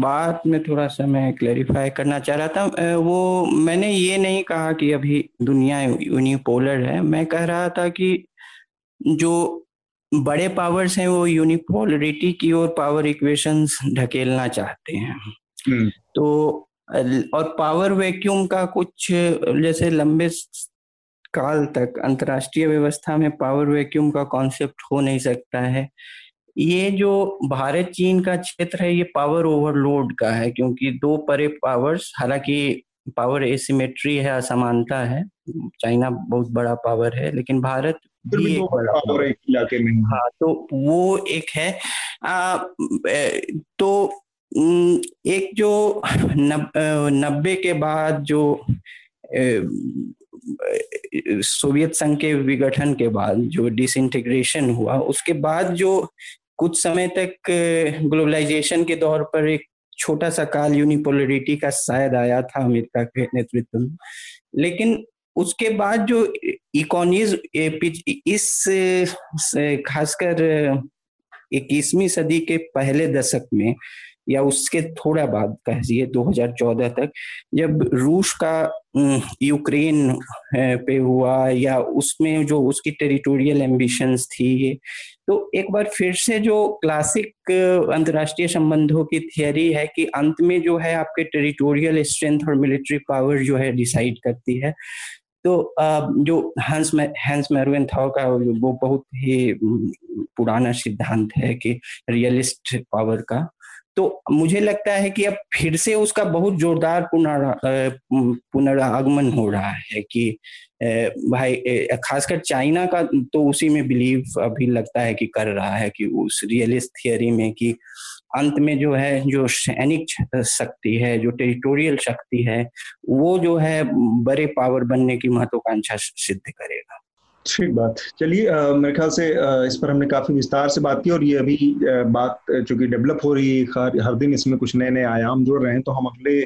बात में थोड़ा सा मैं क्लेरिफाई करना चाह रहा था। वो मैंने ये नहीं कहा कि अभी दुनिया यूनिपोलर है। मैं कह रहा था कि जो बड़े पावर्स हैं वो यूनिपोलरिटी की ओर पावर इक्वेशंस ढकेलना चाहते हैं। हम्म। तो और पावर वैक्यूम का कुछ जैसे लंबे काल तक अंतरराष्ट्रीय व्यवस्था में पावर वैक्यूम का कॉन्सेप्ट हो नहीं सकता है। ये जो भारत चीन का क्षेत्र है ये पावर ओवरलोड का है क्योंकि दो परे पावर्स हालाँकि पावर एसिमेट्री है असमानता है। चाइना बहुत बड़ा पावर है लेकिन भारत भी एक बड़ा पावर है इलाके में हाँ। तो वो एक है। आ, तो एक जो नब्बे के बाद जो सोवियत संघ के विघटन के बाद जो डिसइंटीग्रेशन हुआ, उसके बाद जो कुछ समय तक ग्लोबलाइजेशन के दौर पर एक छोटा सा काल यूनिपोलरिटी का शायद आया था अमेरिका के नेतृत्व में। लेकिन उसके बाद जो इकोनीज इस खासकर इक्कीसवीं सदी के पहले दशक में, या उसके थोड़ा बाद कहिए 2014 तक, जब रूस का यूक्रेन पे हुआ या उसमें जो उसकी टेरिटोरियल एम्बिशंस थी तो एक बार फिर से जो क्लासिक अंतर्राष्ट्रीय संबंधों की थियरी है कि अंत में जो है आपके टेरिटोरियल स्ट्रेंथ और मिलिट्री पावर जो है डिसाइड करती है। तो जो हंस हंस मेरुएन था, का वो बहुत ही पुराना सिद्धांत है कि रियलिस्ट पावर का। तो मुझे लगता है कि अब फिर से उसका बहुत जोरदार पुनरागमन हो रहा है कि भाई खासकर चाइना का तो उसी में बिलीव अभी लगता है कि कर रहा है कि उस रियलिस्ट थियरी में कि अंत में जो है, जो सैनिक शक्ति है, जो टेरिटोरियल शक्ति है, वो जो है, बड़े पावर बनने की महत्वाकांक्षा सिद्ध करेगा। ठीक बात। चलिए मेरे ख्याल से इस पर हमने काफ़ी विस्तार से बात की और ये अभी बात चूँकि डेवलप हो रही है, हर दिन इसमें कुछ नए नए आयाम जुड़ रहे हैं तो हम अगले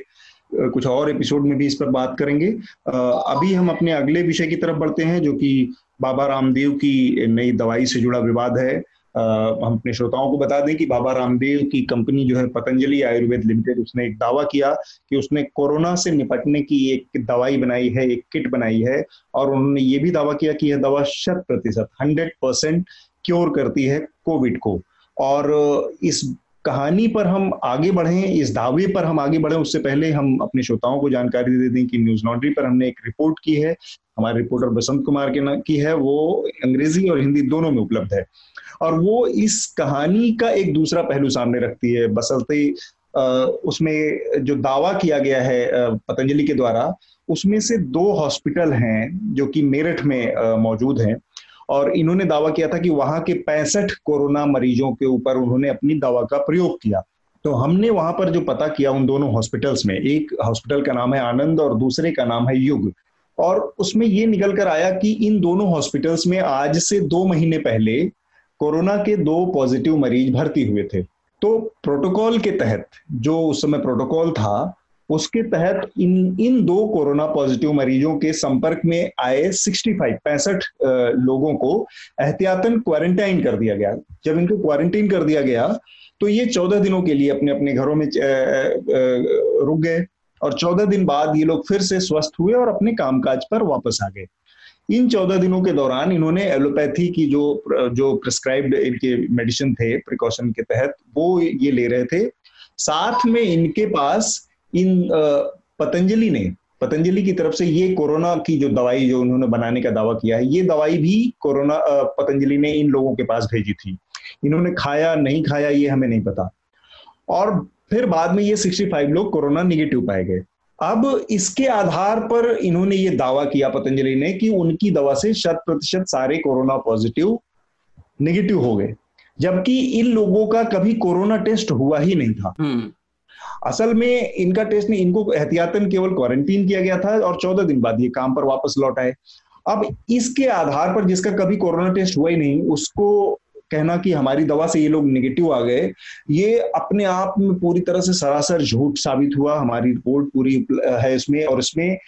कुछ और एपिसोड में भी इस पर बात करेंगे। अभी हम अपने अगले विषय की तरफ़ बढ़ते हैं, जो कि बाबा रामदेव की नई दवाई से जुड़ा विवाद है। हम अपने श्रोताओं को बता दें कि बाबा रामदेव की कंपनी जो है पतंजलि आयुर्वेद लिमिटेड, उसने एक दावा किया कि उसने कोरोना से निपटने की एक दवाई बनाई है, एक किट बनाई है, और उन्होंने ये भी दावा किया कि यह दवा शत प्रतिशत, हंड्रेड परसेंट क्योर करती है कोविड को। और इस कहानी पर हम आगे बढ़ें, इस दावे पर हम आगे बढ़ें, उससे पहले हम अपने श्रोताओं को जानकारी दे दें कि न्यूज़ लॉन्ड्री पर हमने एक रिपोर्ट की है। हमारे रिपोर्टर बसंत कुमार के की है, वो अंग्रेज़ी और हिंदी दोनों में उपलब्ध है। और वो इस कहानी का एक दूसरा पहलू सामने रखती है बसलते उसमें जो दावा किया गया है पतंजलि के द्वारा, उसमें से दो हॉस्पिटल हैं, जो कि मेरठ में मौजूद हैं। और इन्होंने दावा किया था कि वहाँ के पैंसठ कोरोना मरीजों के ऊपर उन्होंने अपनी दवा का प्रयोग किया। तो हमने वहाँ पर जो पता किया उन दोनों हॉस्पिटल्स में, एक हॉस्पिटल का नाम है आनंद और दूसरे का नाम है युग। और उसमें ये निकल कर आया कि इन दोनों हॉस्पिटल्स में आज से दो महीने पहले कोरोना के दो पॉजिटिव मरीज़ भर्ती हुए थे। तो प्रोटोकॉल के तहत, जो उस समय प्रोटोकॉल था उसके तहत इन इन दो कोरोना पॉजिटिव मरीजों के संपर्क में आए 65 पैंसठ लोगों को एहतियातन क्वारंटाइन कर दिया गया। जब इनको क्वारंटाइन कर दिया गया तो ये चौदह दिनों के लिए अपने अपने घरों में रुक गए और चौदह दिन बाद ये लोग फिर से स्वस्थ हुए और अपने कामकाज पर वापस आ गए। इन चौदह दिनों के दौरान इन्होंने एलोपैथी की जो जो प्रिस्क्राइब्ड इनके मेडिसिन थे प्रिकॉशन के तहत, वो ये ले रहे थे। साथ में इनके पास इन पतंजलि ने, पतंजलि की तरफ़ से ये कोरोना की जो दवाई जो उन्होंने बनाने का दावा किया है, ये दवाई भी कोरोना पतंजलि ने इन लोगों के पास भेजी थी। इन्होंने खाया, नहीं खाया, ये हमें नहीं पता। और फिर बाद में ये 65 लोग कोरोना निगेटिव पाए गए। अब इसके आधार पर इन्होंने ये दावा किया पतंजलि ने कि उनकी दवा से शत प्रतिशत सारे कोरोना पॉजिटिव निगेटिव हो गए। जबकि इन लोगों का कभी कोरोना टेस्ट हुआ ही नहीं था। हम्म। असल में इनका टेस्ट नहीं, इनको एहतियातन केवल क्वारंटीन किया गया था और चौदह दिन बाद ये काम पर वापस लौट आए। अब इसके आधार पर जिसका कभी कोरोना टेस्ट हुआ ही नहीं, उसको कहना कि हमारी दवा से ये लोग निगेटिव आ गए, ये अपने आप में पूरी तरह से सरासर झूठ साबित हुआ। हमारी रिपोर्ट पूरी है इसमें और इसमें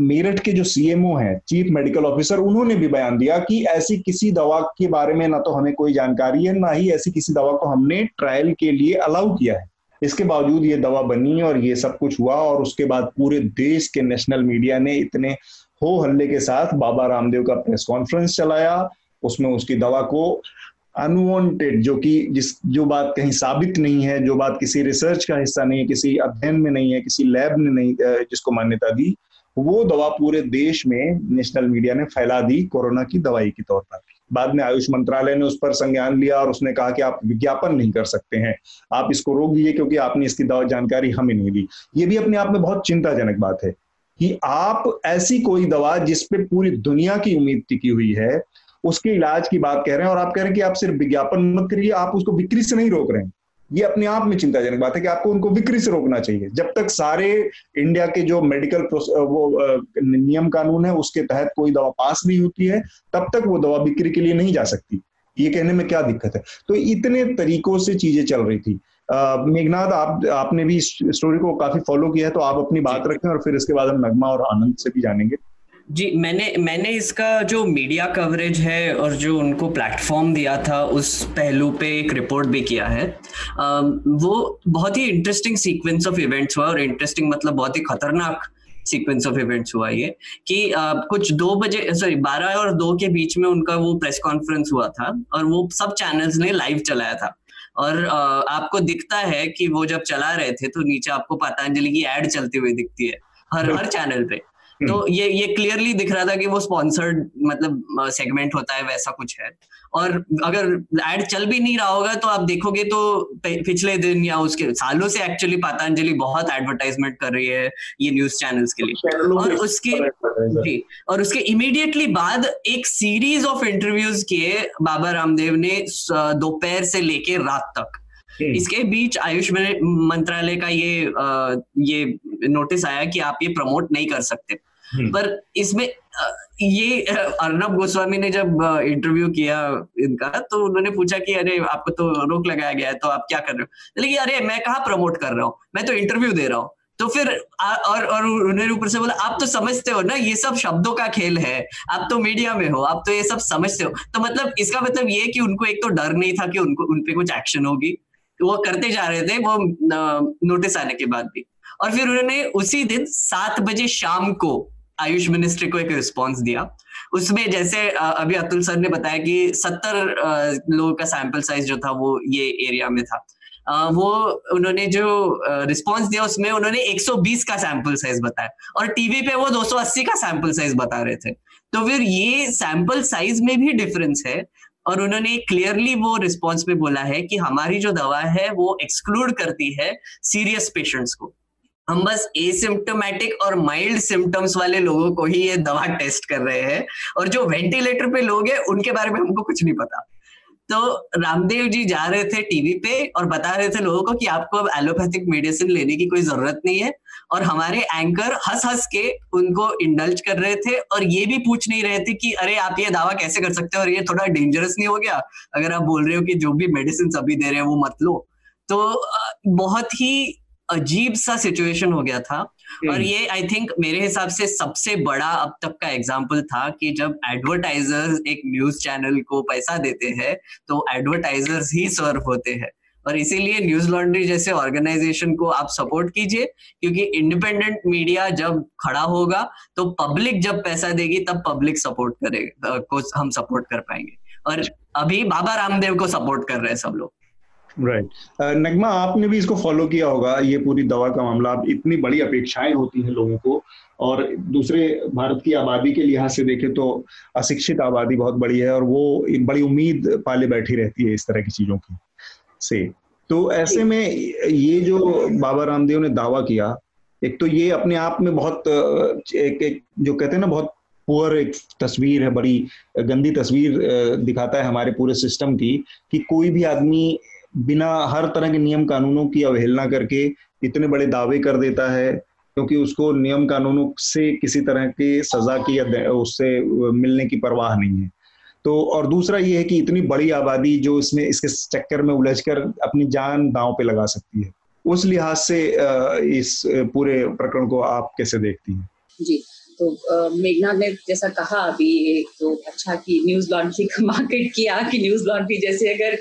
मेरठ के जो सीएमओ हैं चीफ मेडिकल ऑफिसर उन्होंने भी बयान दिया कि ऐसी किसी दवा के बारे में ना तो हमें कोई जानकारी है, ना ही ऐसी किसी दवा को हमने ट्रायल के लिए अलाउ किया है। इसके बावजूद ये दवा बनी और ये सब कुछ हुआ और उसके बाद पूरे देश के नेशनल मीडिया ने इतने हो हल्ले के साथ बाबा रामदेव का प्रेस कॉन्फ्रेंस चलाया, उसमें उसकी दवा को अनवांटेड जो कि जिस, जो बात कहीं साबित नहीं है, जो बात किसी रिसर्च का हिस्सा नहीं है, किसी अध्ययन में नहीं है, किसी लैब ने नहीं जिसको मान्यता दी, वो दवा पूरे देश में नेशनल मीडिया ने फैला दी कोरोना की दवाई के तौर पर। बाद में आयुष मंत्रालय ने उस पर संज्ञान लिया और उसने कहा कि आप विज्ञापन नहीं कर सकते हैं। आप इसको रोक दीजिए क्योंकि आपने इसकी दवा जानकारी हमें नहीं दी। ये भी अपने आप में बहुत चिंताजनक बात है कि आप ऐसी कोई दवा जिसपे पूरी दुनिया की उम्मीद टिकी हुई है, उसके इलाज की बात कह रहे हैं और आप कह रहे हैं कि आप सिर्फ़ विज्ञापन मत करिए, आप उसको बिक्री से नहीं रोक रहे हैं। ये अपने आप में चिंताजनक बात है कि आपको उनको बिक्री से रोकना चाहिए। जब तक सारे इंडिया के जो मेडिकल वो नियम कानून है उसके तहत कोई दवा पास नहीं होती है तब तक वो दवा बिक्री के लिए नहीं जा सकती। ये कहने में क्या दिक्कत है? तो इतने तरीकों से चीज़ें चल रही थी। मेघनाथ आप आपने भी इस स्टोरी को काफ़ी फॉलो किया है तो आप अपनी बात रखें और फिर इसके बाद हम नगमा और आनंद से भी जानेंगे। जी मैंने मैंने इसका जो मीडिया कवरेज है और जो उनको प्लेटफॉर्म दिया था उस पहलू पे एक रिपोर्ट भी किया है। वो बहुत ही इंटरेस्टिंग सीक्वेंस ऑफ़ इवेंट्स हुआ और इंटरेस्टिंग मतलब बहुत ही खतरनाक सीक्वेंस ऑफ़ इवेंट्स हुआ ये कि आ, कुछ दो बजे सॉरी बारह और दो के बीच में उनका वो प्रेस कॉन्फ्रेंस हुआ था और वो सब चैनल्स ने लाइव चलाया था। और आ, आपको दिखता है कि वो जब चला रहे थे तो नीचे आपको पतंजलि की एड चलती हुई दिखती है हर हर चैनल पे। तो हम्म। ये ये क्लियरली दिख रहा था कि वो स्पॉन्सर्ड मतलब सेगमेंट होता है वैसा कुछ है और अगर एड चल भी नहीं रहा होगा तो आप देखोगे तो पिछले दिन या उसके सालों से एक्चुअली पतंजलि बहुत एडवर्टाइजमेंट कर रही है ये न्यूज़ चैनल्स के लिए और उसके जी और उसके इमीडिएटली बाद एक सीरीज़ ऑफ़ इंटरव्यूज़ किए बाबा रामदेव ने दोपहर से लेके रात तक हम्म। इसके बीच आयुष मंत्रालय का ये आ, ये नोटिस आया कि आप ये प्रमोट नहीं कर सकते। पर इसमें ये अर्नब गोस्वामी ने जब इंटरव्यू किया इनका तो उन्होंने पूछा कि, अरे, आपको तो रोक लगाया गया है तो आप क्या कर रहे हो? लेकिन अरे, मैं कहा प्रमोट कर रहा हूँ? मैं तो इंटरव्यू दे रहा हूँ। तो फिर और और उन्होंने ऊपर से बोला, आप तो समझते हो ना, ये सब शब्दों का खेल है। आप तो मीडिया में हो, आप तो ये सब समझते हो। तो मतलब इसका मतलब ये कि उनको एक तो डर नहीं था कि उनको उनपे कुछ एक्शन होगी। वो करते जा रहे थे, वो नोटिस आने के बाद भी। और फिर उन्होंने उसी दिन सात बजे शाम को आयुष मिनिस्ट्री को एक रिस्पॉन्स दिया। उसमें जैसे अभी अतुल सर ने बताया कि सत्तर लोगों का सैंपल साइज़ जो था वो ये एरिया में था। वो उन्होंने जो रिस्पॉन्स दिया उसमें उन्होंने 120 का सैंपल साइज़ बताया और टीवी पे वो 280 का सैंपल साइज़ बता रहे थे। तो फिर ये सैंपल साइज़ में भी डिफरेंस है और उन्होंने क्लियरली वो रिस्पॉन्स में बोला है कि हमारी जो दवा है वो एक्सक्लूड करती है सीरियस पेशेंट्स को। हम बस एसिम्टोमेटिक और माइल्ड सिम्टम्स वाले लोगों को ही ये दवा टेस्ट कर रहे हैं और जो वेंटिलेटर पे लोग हैं, उनके बारे में हमको कुछ नहीं पता। तो रामदेव जी जा रहे थे टीवी पे और बता रहे थे लोगों को कि आपको अब एलोपैथिक मेडिसिन लेने की कोई ज़रूरत नहीं है और हमारे एंकर हंस हंस के उनको इंडल्ज कर रहे थे और ये भी पूछ नहीं रहे थे कि अरे आप ये दावा कैसे कर सकते हो और ये थोड़ा डेंजरस नहीं हो गया? अगर आप बोल रहे हो कि जो भी मेडिसिन अभी दे रहे हैं वो मत लो। तो बहुत ही अजीब सा सिचुएशन हो गया था। और हम्म। ये आई थिंक मेरे हिसाब से सबसे बड़ा अब तक का एग्ज़ाम्पल था कि जब एडवर्टाइजर्स एक न्यूज़ चैनल को पैसा देते हैं तो एडवर्टाइजर्स ही सर्व होते हैं। और इसीलिए न्यूज़ लॉन्ड्री जैसे ऑर्गेनाइजेशन को आप सपोर्ट कीजिए क्योंकि इंडिपेंडेंट मीडिया जब खड़ा होगा तो पब्लिक जब पैसा देगी तब पब्लिक सपोर्ट करेगा को हम सपोर्ट कर पाएँगे। और अभी बाबा रामदेव को सपोर्ट कर रहे हैं सब लोग। Right right. नगमा आपने भी इसको फॉलो किया होगा ये पूरी दवा का मामला इतनी बड़ी अपेक्षाएँ होती हैं लोगों को और दूसरे भारत की आबादी के लिहाज से देखें तो अशिक्षित आबादी बहुत बड़ी है और वो बड़ी उम्मीद पाले बैठी रहती है इस तरह की चीज़ों की से तो ऐसे में ये जो बाबा रामदेव ने दावा किया एक तो ये अपने आप में बहुत एक, एक जो कहते हैं ना बहुत पुअर एक तस्वीर है बड़ी गंदी तस्वीर दिखाता है हमारे पूरे सिस्टम की कि कोई भी आदमी बिना हर तरह के नियम कानूनों की अवहेलना करके इतने बड़े दावे कर देता है, क्योंकि उसको नियम कानूनों से किसी तरह की सजा की या उससे मिलने की परवाह नहीं है। तो और दूसरा ये है कि इतनी बड़ी आबादी जो इसमें, इसके चक्कर में उलझकर अपनी जान दांव पे लगा सकती है। उस लिहाज से इस पूरे प्रकरण को आप कैसे देखती हैं? जी तो मेघना ने जैसा कहा, अभी तो अच्छा कि न्यूज़ लॉन्ड्री का मार्केट किया कि न्यूज़ लॉन्ड्री जैसे अगर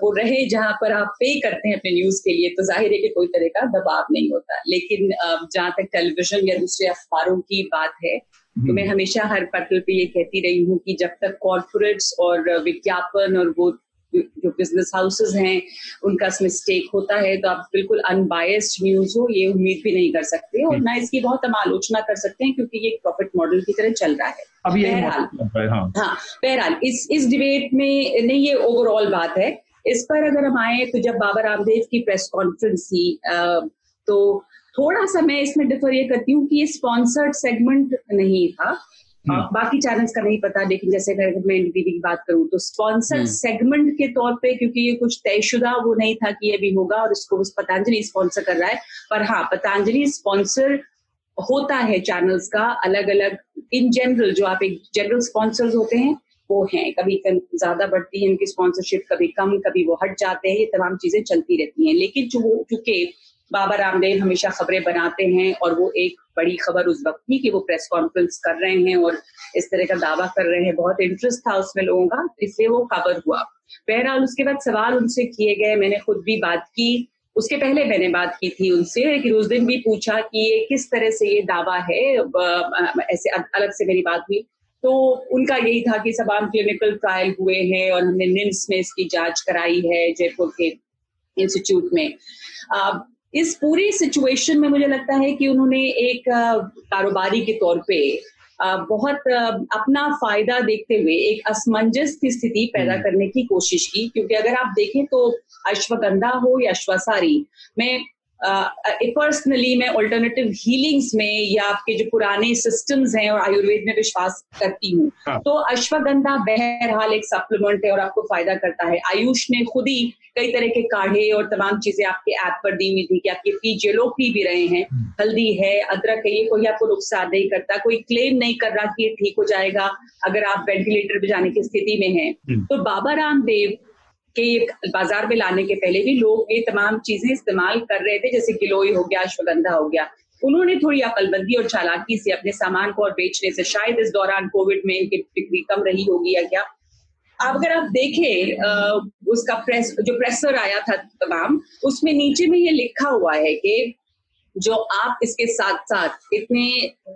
वो रहे जहाँ पर आप पे करते हैं अपने न्यूज़ के लिए तो ज़ाहिर है कि कोई तरह का दबाव नहीं होता लेकिन जहाँ तक टेलीविज़न या दूसरे अखबारों की बात है तो मैं हम्म। हमेशा हर पटल पे ये कहती रही हूँ कि जब तक कॉर्पोरेट्स और विज्ञापन और वो जो बिज़नेस हाउसेस हैं उनका इसमें स्टेक होता है तो आप बिल्कुल अनबायस्ड न्यूज़ हो ये उम्मीद भी नहीं कर सकते और ना इसकी बहुत हम आलोचना कर सकते हैं क्योंकि ये प्रॉफिट मॉडल की तरह चल रहा है। बहरहाल। हाँ, हाँ। बहरहाल इस इस डिबेट में नहीं ये ओवरऑल बात है। इस पर अगर हम आए तो जब बाबा रामदेव की प्रेस कॉन्फ्रेंस थी तो थोड़ा सा मैं इसमें डिफर ये करती हूँ कि ये स्पॉन्सर्ड सेगमेंट नहीं था। हम्म। बाकी चैनल्स का नहीं पता लेकिन जैसे अगर मैं एनडीटीवी की बात करूँ तो स्पॉन्सर सेगमेंट के तौर पे क्योंकि ये कुछ तयशुदा वो नहीं था कि ये भी होगा और इसको पतंजलि स्पॉन्सर कर रहा है। पर हाँ पतंजलि स्पॉन्सर होता है चैनल्स का अलग अलग इन जनरल जो आप एक जनरल स्पॉन्सर्स होते हैं वो हैं। कभी ज़्यादा बढ़ती है उनकी स्पॉन्सरशिप कभी कम कभी वो हट जाते हैं ये तमाम चीज़ें चलती रहती हैं। लेकिन जो चूँकि बाबा रामदेव हमेशा खबरें बनाते हैं और वो एक बड़ी खबर उस वक्त थी कि वो प्रेस कॉन्फ्रेंस कर रहे हैं और इस तरह का दावा कर रहे हैं। बहुत इंटरेस्ट था उसमें लोगों का, इसलिए वो कवर हुआ। बहरहाल उसके बाद सवाल उनसे किए गए, मैंने खुद भी बात की। उसके पहले मैंने बात की थी उनसे कि उस दिन भी पूछा कि ये किस तरह से ये दावा है ऐसे अलग से मेरी बात हुई। तो उनका यही था कि आम क्लिनिकल ट्रायल हुए हैं और हमने निम्स में इसकी जाँच कराई है जयपुर के इंस्टीट्यूट में। इस पूरी सिचुएशन में मुझे लगता है कि उन्होंने एक कारोबारी के तौर पे बहुत अपना फ़ायदा देखते हुए एक असमंजस की स्थिति पैदा हम्म। करने की कोशिश की क्योंकि अगर आप देखें तो अश्वगंधा हो या अश्वसारी में पर्सनली मैं ऑल्टरनेटिव हीलिंग्स में या आपके जो पुराने सिस्टम्स हैं और आयुर्वेद में विश्वास करती हूँ हाँ. तो अश्वगंधा बहरहाल एक सप्लीमेंट है और आपको फ़ायदा करता है आयुष ने खुद ही कई तरह के काढ़े और तमाम चीज़ें आपके ऐप पर दी हुई थी कि आपके पीजे लोग पी भी रहे हैं हम्म। हल्दी है अदरक है ये कोई आपको नुकसान नहीं करता कोई क्लेम नहीं कर रहा कि ये ठीक हो जाएगा अगर आप वेंटिलेटर पे जाने की स्थिति में हैं हम्म। तो बाबा रामदेव के बाज़ार में लाने के पहले भी लोग ये तमाम चीज़ें इस्तेमाल कर रहे थे, जैसे गिलोई हो गया, अश्वगंधा हो गया। उन्होंने थोड़ी अकलबंदी और चालाकी से अपने सामान को और बेचने से, शायद इस दौरान कोविड में इनकी बिक्री कम रही होगी या क्या? अब अगर आप देखें उसका प्रेस जो प्रेसर आया था तमाम, उसमें नीचे में ये लिखा हुआ है कि जो आप इसके साथ साथ इतने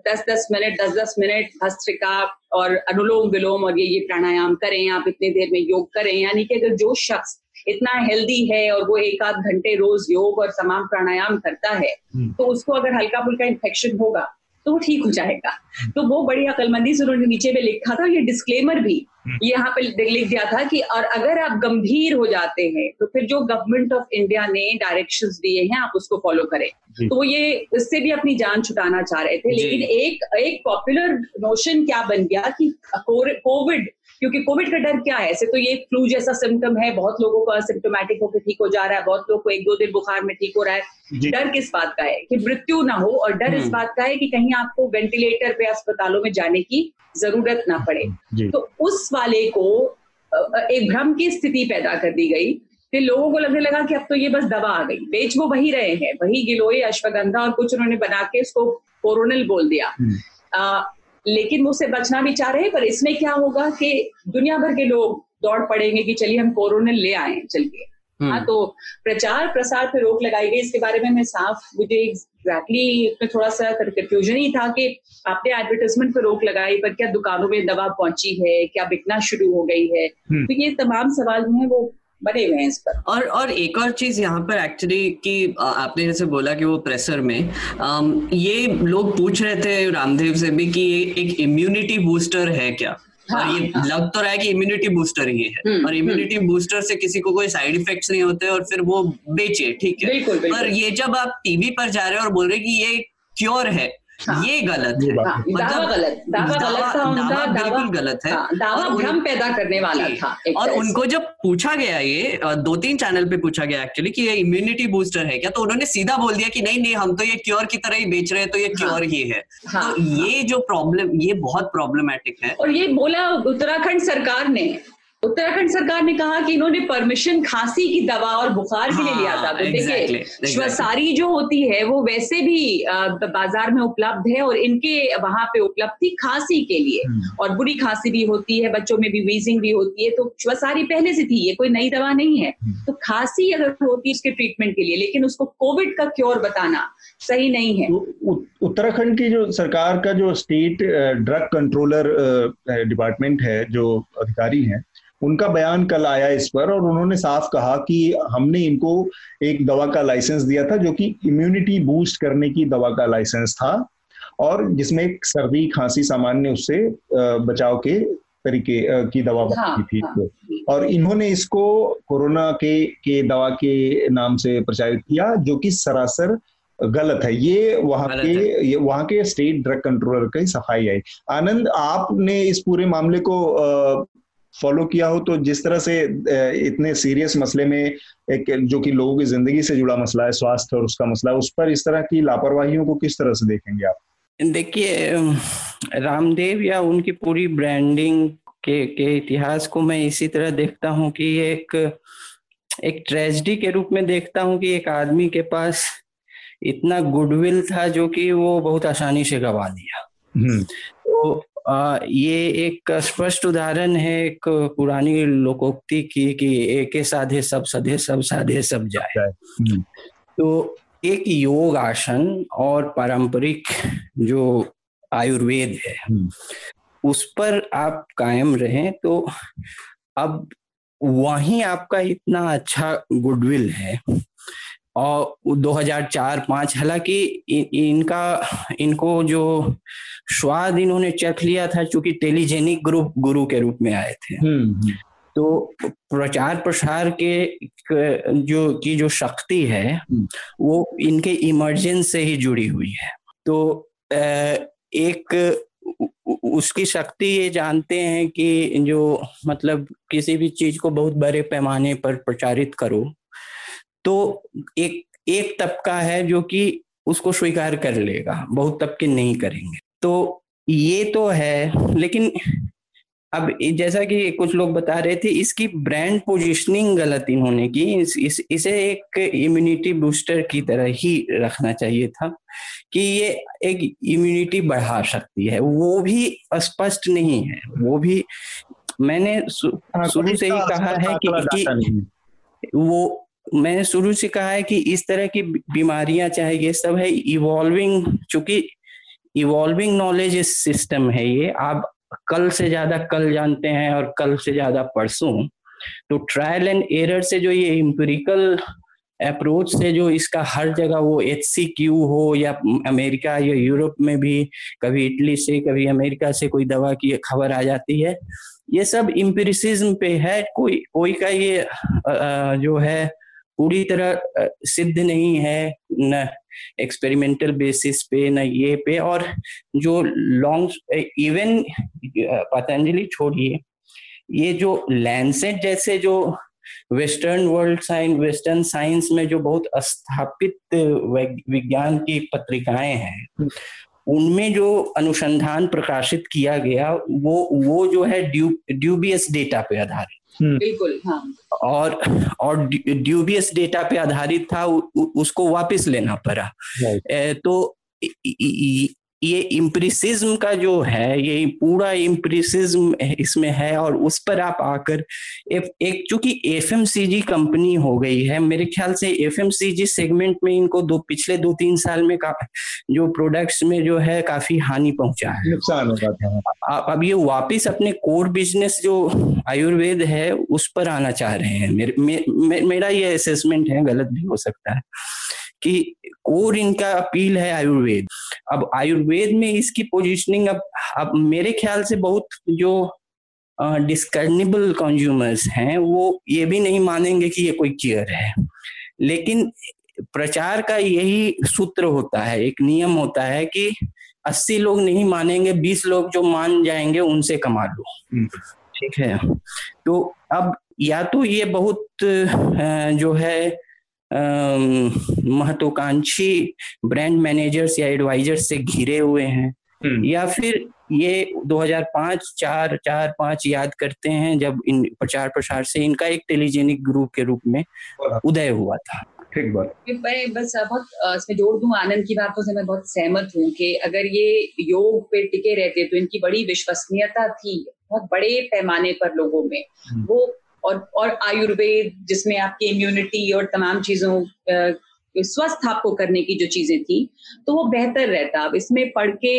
दस दस मिनट दस दस मिनट हस्त्रिका और अनुलोम विलोम और ये ये प्राणायाम करें आप इतने देर में योग करें यानी कि अगर जो शख्स इतना हेल्दी है और वो एक आध घंटे रोज योग और समान प्राणायाम करता है हम्म। तो उसको अगर हल्का फुल्का इन्फेक्शन होगा तो वो ठीक हो जाएगा। तो वो बड़ी अकलमंदी से उन्होंने नीचे में लिखा था ये डिस्क्लेमर भी हम्म। यहाँ पे लिख दिया था कि और अगर आप गंभीर हो जाते हैं तो फिर जो गवर्नमेंट ऑफ़ इंडिया ने डायरेक्शन दिए हैं आप उसको फॉलो करें। तो वो ये इससे भी अपनी जान छुटाना चाह रहे थे लेकिन एक एक पॉपुलर नोशन क्या बन गया कि कोविड क्योंकि कोविड का डर क्या है? ऐसे तो ये फ्लू जैसा सिम्टम है बहुत लोगों का सिम्टोमेटिक होकर ठीक हो जा रहा है बहुत लोग को एक दो दिन बुखार में ठीक हो रहा है। डर किस बात का है? कि मृत्यु ना हो और डर इस हम्म। बात का है कि कहीं आपको वेंटिलेटर पे अस्पतालों में जाने की ज़रूरत ना पड़े। तो उस वाले को एक भ्रम की स्थिति पैदा कर दी गई फिर लोगों को लगने लगा कि अब तो ये बस दवा आ गई। बेच वो वही रहे हैं वही गिलोय अश्वगंधा और कुछ उन्होंने बना के उसको कोरोनल बोल दिया। हम्म। लेकिन वो उससे बचना भी चाह रहे हैं पर इसमें क्या होगा कि दुनिया भर के लोग दौड़ पड़ेंगे कि चलिए हम कोरोना ले आए चल के हम्म। हाँ तो प्रचार प्रसार पे रोक लगाई गई इसके बारे में मैं साफ़ मुझे एग्जैक्टली इसमें थोड़ा सा कंफ्यूजन ही था कि आपने एडवर्टाइजमेंट पे रोक लगाई पर क्या दुकानों में दवा पहुँची है क्या बिकना शुरू हो गई है हम्म। तो ये तमाम सवाल जो है वो हैं इस पर और और एक और चीज़ यहाँ पर एक्चुअली कि आपने जैसे बोला कि वो प्रेशर में आम, ये लोग पूछ रहे थे रामदेव से भी कि ये एक इम्यूनिटी बूस्टर है क्या हाँ, और ये हाँ. लग तो रहा है कि इम्यूनिटी बूस्टर ही है हम्म, और इम्यूनिटी हम्म। बूस्टर से किसी को कोई साइड इफेक्ट्स नहीं होते और फिर वो बेचे ठीक है बिल्कुल, बिल्कुल. पर ये जब आप टीवी पर जा रहे हो और बोल रहे कि ये क्योर है हाँ, ये गलत है। हाँ, दावा गलत दावा गलत था उनका बिल्कुल गलत है। हाँ, दावा भ्रम पैदा करने वाला था और उनको जब पूछा गया ये दो तीन चैनल पे पूछा गया एक्चुअली कि ये इम्यूनिटी बूस्टर है क्या तो उन्होंने सीधा बोल दिया कि नहीं नहीं हम तो ये क्योर की तरह ही बेच रहे हैं तो ये क्योर हाँ, ही है। हाँ, तो ये जो प्रॉब्लम ये बहुत प्रॉब्लमेटिक है। और ये बोला उत्तराखंड सरकार ने उत्तराखंड सरकार ने कहा कि इन्होंने परमिशन खांसी की दवा और बुखार के लिए लिया था। तो देखिए श्वसारी जो होती है वो वैसे भी बाज़ार में उपलब्ध है और इनके वहाँ पे उपलब्ध थी खांसी के लिए। हम्म। और बुरी खांसी भी होती है बच्चों में भी वीजिंग भी होती है तो श्वसारी पहले से थी ये कोई नई दवा नहीं है। हम्म। तो खांसी अगर होती है उसके ट्रीटमेंट के लिए लेकिन उसको कोविड का क्योर बताना सही नहीं है। उत्तराखंड की जो सरकार का जो स्टेट ड्रग कंट्रोलर डिपार्टमेंट है जो अधिकारी हैं उनका बयान कल आया इस पर और उन्होंने साफ़ कहा कि हमने इनको एक दवा का लाइसेंस दिया था जो कि इम्यूनिटी बूस्ट करने की दवा का लाइसेंस था और जिसमें एक सर्दी खांसी सामान्य उससे बचाव के तरीके की दवा हाँ, थी। हाँ, और इन्होंने इसको कोरोना के के दवा के नाम से प्रचारित किया जो कि सरासर गलत है। ये वहाँ के ये वहाँ के स्टेट ड्रग कंट्रोलर की सफ़ाई आई आनंद आपने इस पूरे मामले को फॉलो किया हो तो जिस तरह से इतने सीरियस मसले में एक जो कि लोगों की ज़िंदगी से जुड़ा मसला है स्वास्थ्य और उसका मसला उस पर इस तरह की लापरवाहियों को किस तरह से देखेंगे आप देखिए रामदेव या उनकी पूरी ब्रांडिंग के के इतिहास को मैं इसी तरह देखता हूँ कि एक एक ट्रेजिडी के रूप में देखता हूँ कि एक आदमी के पास इतना गुडविल था जो कि वो बहुत आसानी से गवा दिया हम्म। तो ये एक स्पष्ट उदाहरण है एक पुरानी लोकोक्ति की कि एक साधे सब सधे सब साधे सब जाए हम्म। तो एक योग आसन और पारंपरिक जो आयुर्वेद है हम्म। उस पर आप कायम रहें तो अब वहीं आपका इतना अच्छा गुडविल है और 2004-5 हालाँकि इनका इनको जो स्वाद इन्होंने चख लिया था चूँकि टेलीजेनिक ग्रुप गुरु के रूप में आए थे हम्म, हम्म। तो प्रचार प्रसार के जो की जो शक्ति है हम्म। वो इनके इमरजेंस से ही जुड़ी हुई है तो एक उसकी शक्ति ये जानते हैं कि जो मतलब किसी भी चीज़ को बहुत बड़े पैमाने पर प्रचारित करो तो एक एक तबका है जो कि उसको स्वीकार कर लेगा बहुत तबके नहीं करेंगे। तो ये तो है लेकिन अब जैसा कि कुछ लोग बता रहे थे इसकी ब्रांड पोजिशनिंग गलत इन्होंने की इस, इस, इसे एक इम्यूनिटी बूस्टर की तरह ही रखना चाहिए था कि ये एक इम्यूनिटी बढ़ा सकती है। वो भी स्पष्ट नहीं है वो भी मैंने हाँ, शुरू से ही कहा है कि, कि वो मैंने शुरू से कहा है कि इस तरह की बीमारियाँ चाहे ये सब है इवॉल्विंग चूँकि इवॉल्विंग नॉलेज सिस्टम है ये। आप कल से ज़्यादा कल जानते हैं और कल से ज़्यादा परसों। तो ट्रायल एंड एरर से जो ये इम्पेरिकल अप्रोच से जो इसका हर जगह वो एच सी क्यू हो या अमेरिका या यूरोप में भी, कभी इटली से, कभी अमेरिका से कोई दवा की खबर आ जाती है। ये सब इम्पेरिसिज्म पे है। कोई कोई का ये जो है पूरी तरह सिद्ध नहीं है न एक्सपेरिमेंटल बेसिस पे, न ये पे और जो लॉन्ग इवन पतंजलि छोड़िए, ये जो लैंडसेट जैसे जो western world science western science में जो बहुत स्थापित विज्ञान की पत्रिकाएँ हैं, उनमें जो अनुसंधान प्रकाशित किया गया, वो वो जो है ड्यू ड्यूबियस डेटा पे आधारित। बिल्कुल हाँ। और और ड्यूबियस डेटा पे आधारित था उ, उसको वापस लेना पड़ा। तो ये इम्प्रिसिज्म का जो है ये पूरा इम्प्रिसिज्म इसमें है और उस पर आप आकर एक, एक चूँकि एफएमसीजी कंपनी हो गई है मेरे ख्याल से एफएमसीजी सेगमेंट में इनको दो पिछले दो तीन साल में का जो प्रोडक्ट्स में जो है काफ़ी हानि पहुँचा है। नुकसान हो जाता है। अब ये वापिस अपने कोर बिज़नेस जो आयुर्वेद है उस पर आना चाह रहे हैं। मेरे, मे, मे, मेरा ये असेसमेंट है गलत भी हो सकता है। कि कोर इनका अपील है आयुर्वेद। अब आयुर्वेद में इसकी पोजीशनिंग अब अब मेरे ख्याल से बहुत जो डिस्कर्निबल कंज्यूमर्स हैं वो ये भी नहीं मानेंगे कि ये कोई केयर है। लेकिन प्रचार का यही सूत्र होता है एक नियम होता है कि 80 लोग नहीं मानेंगे 20 लोग जो मान जाएँगे उनसे कमा लो। हम्म। ठीक है? तो अब या तो ये बहुत जो है महत्वाकांक्षी ब्रांड मैनेजर्स या एडवाइजर्स से घिरे हुए हैं। हम्म। या फिर ये 2005 चार चार पाँच याद करते हैं जब इन प्रचार प्रसार से इनका एक टेलीजेनिक ग्रुप के रूप में उदय हुआ था। ठीक बात। मैं बस बहुत इसमें जोड़ दूँ आनंद की बातों से मैं बहुत सहमत हूँ कि अगर ये योग पे टिके रहते तो इनकी बड़ी विश्वसनीयता थी बहुत बड़े पैमाने पर लोगों में। हम्म। वो और और आयुर्वेद, जिसमें आपकी इम्यूनिटी और तमाम चीज़ों स्वस्थ आपको करने की जो चीज़ें थी तो वो बेहतर रहता। अब इसमें पढ़ के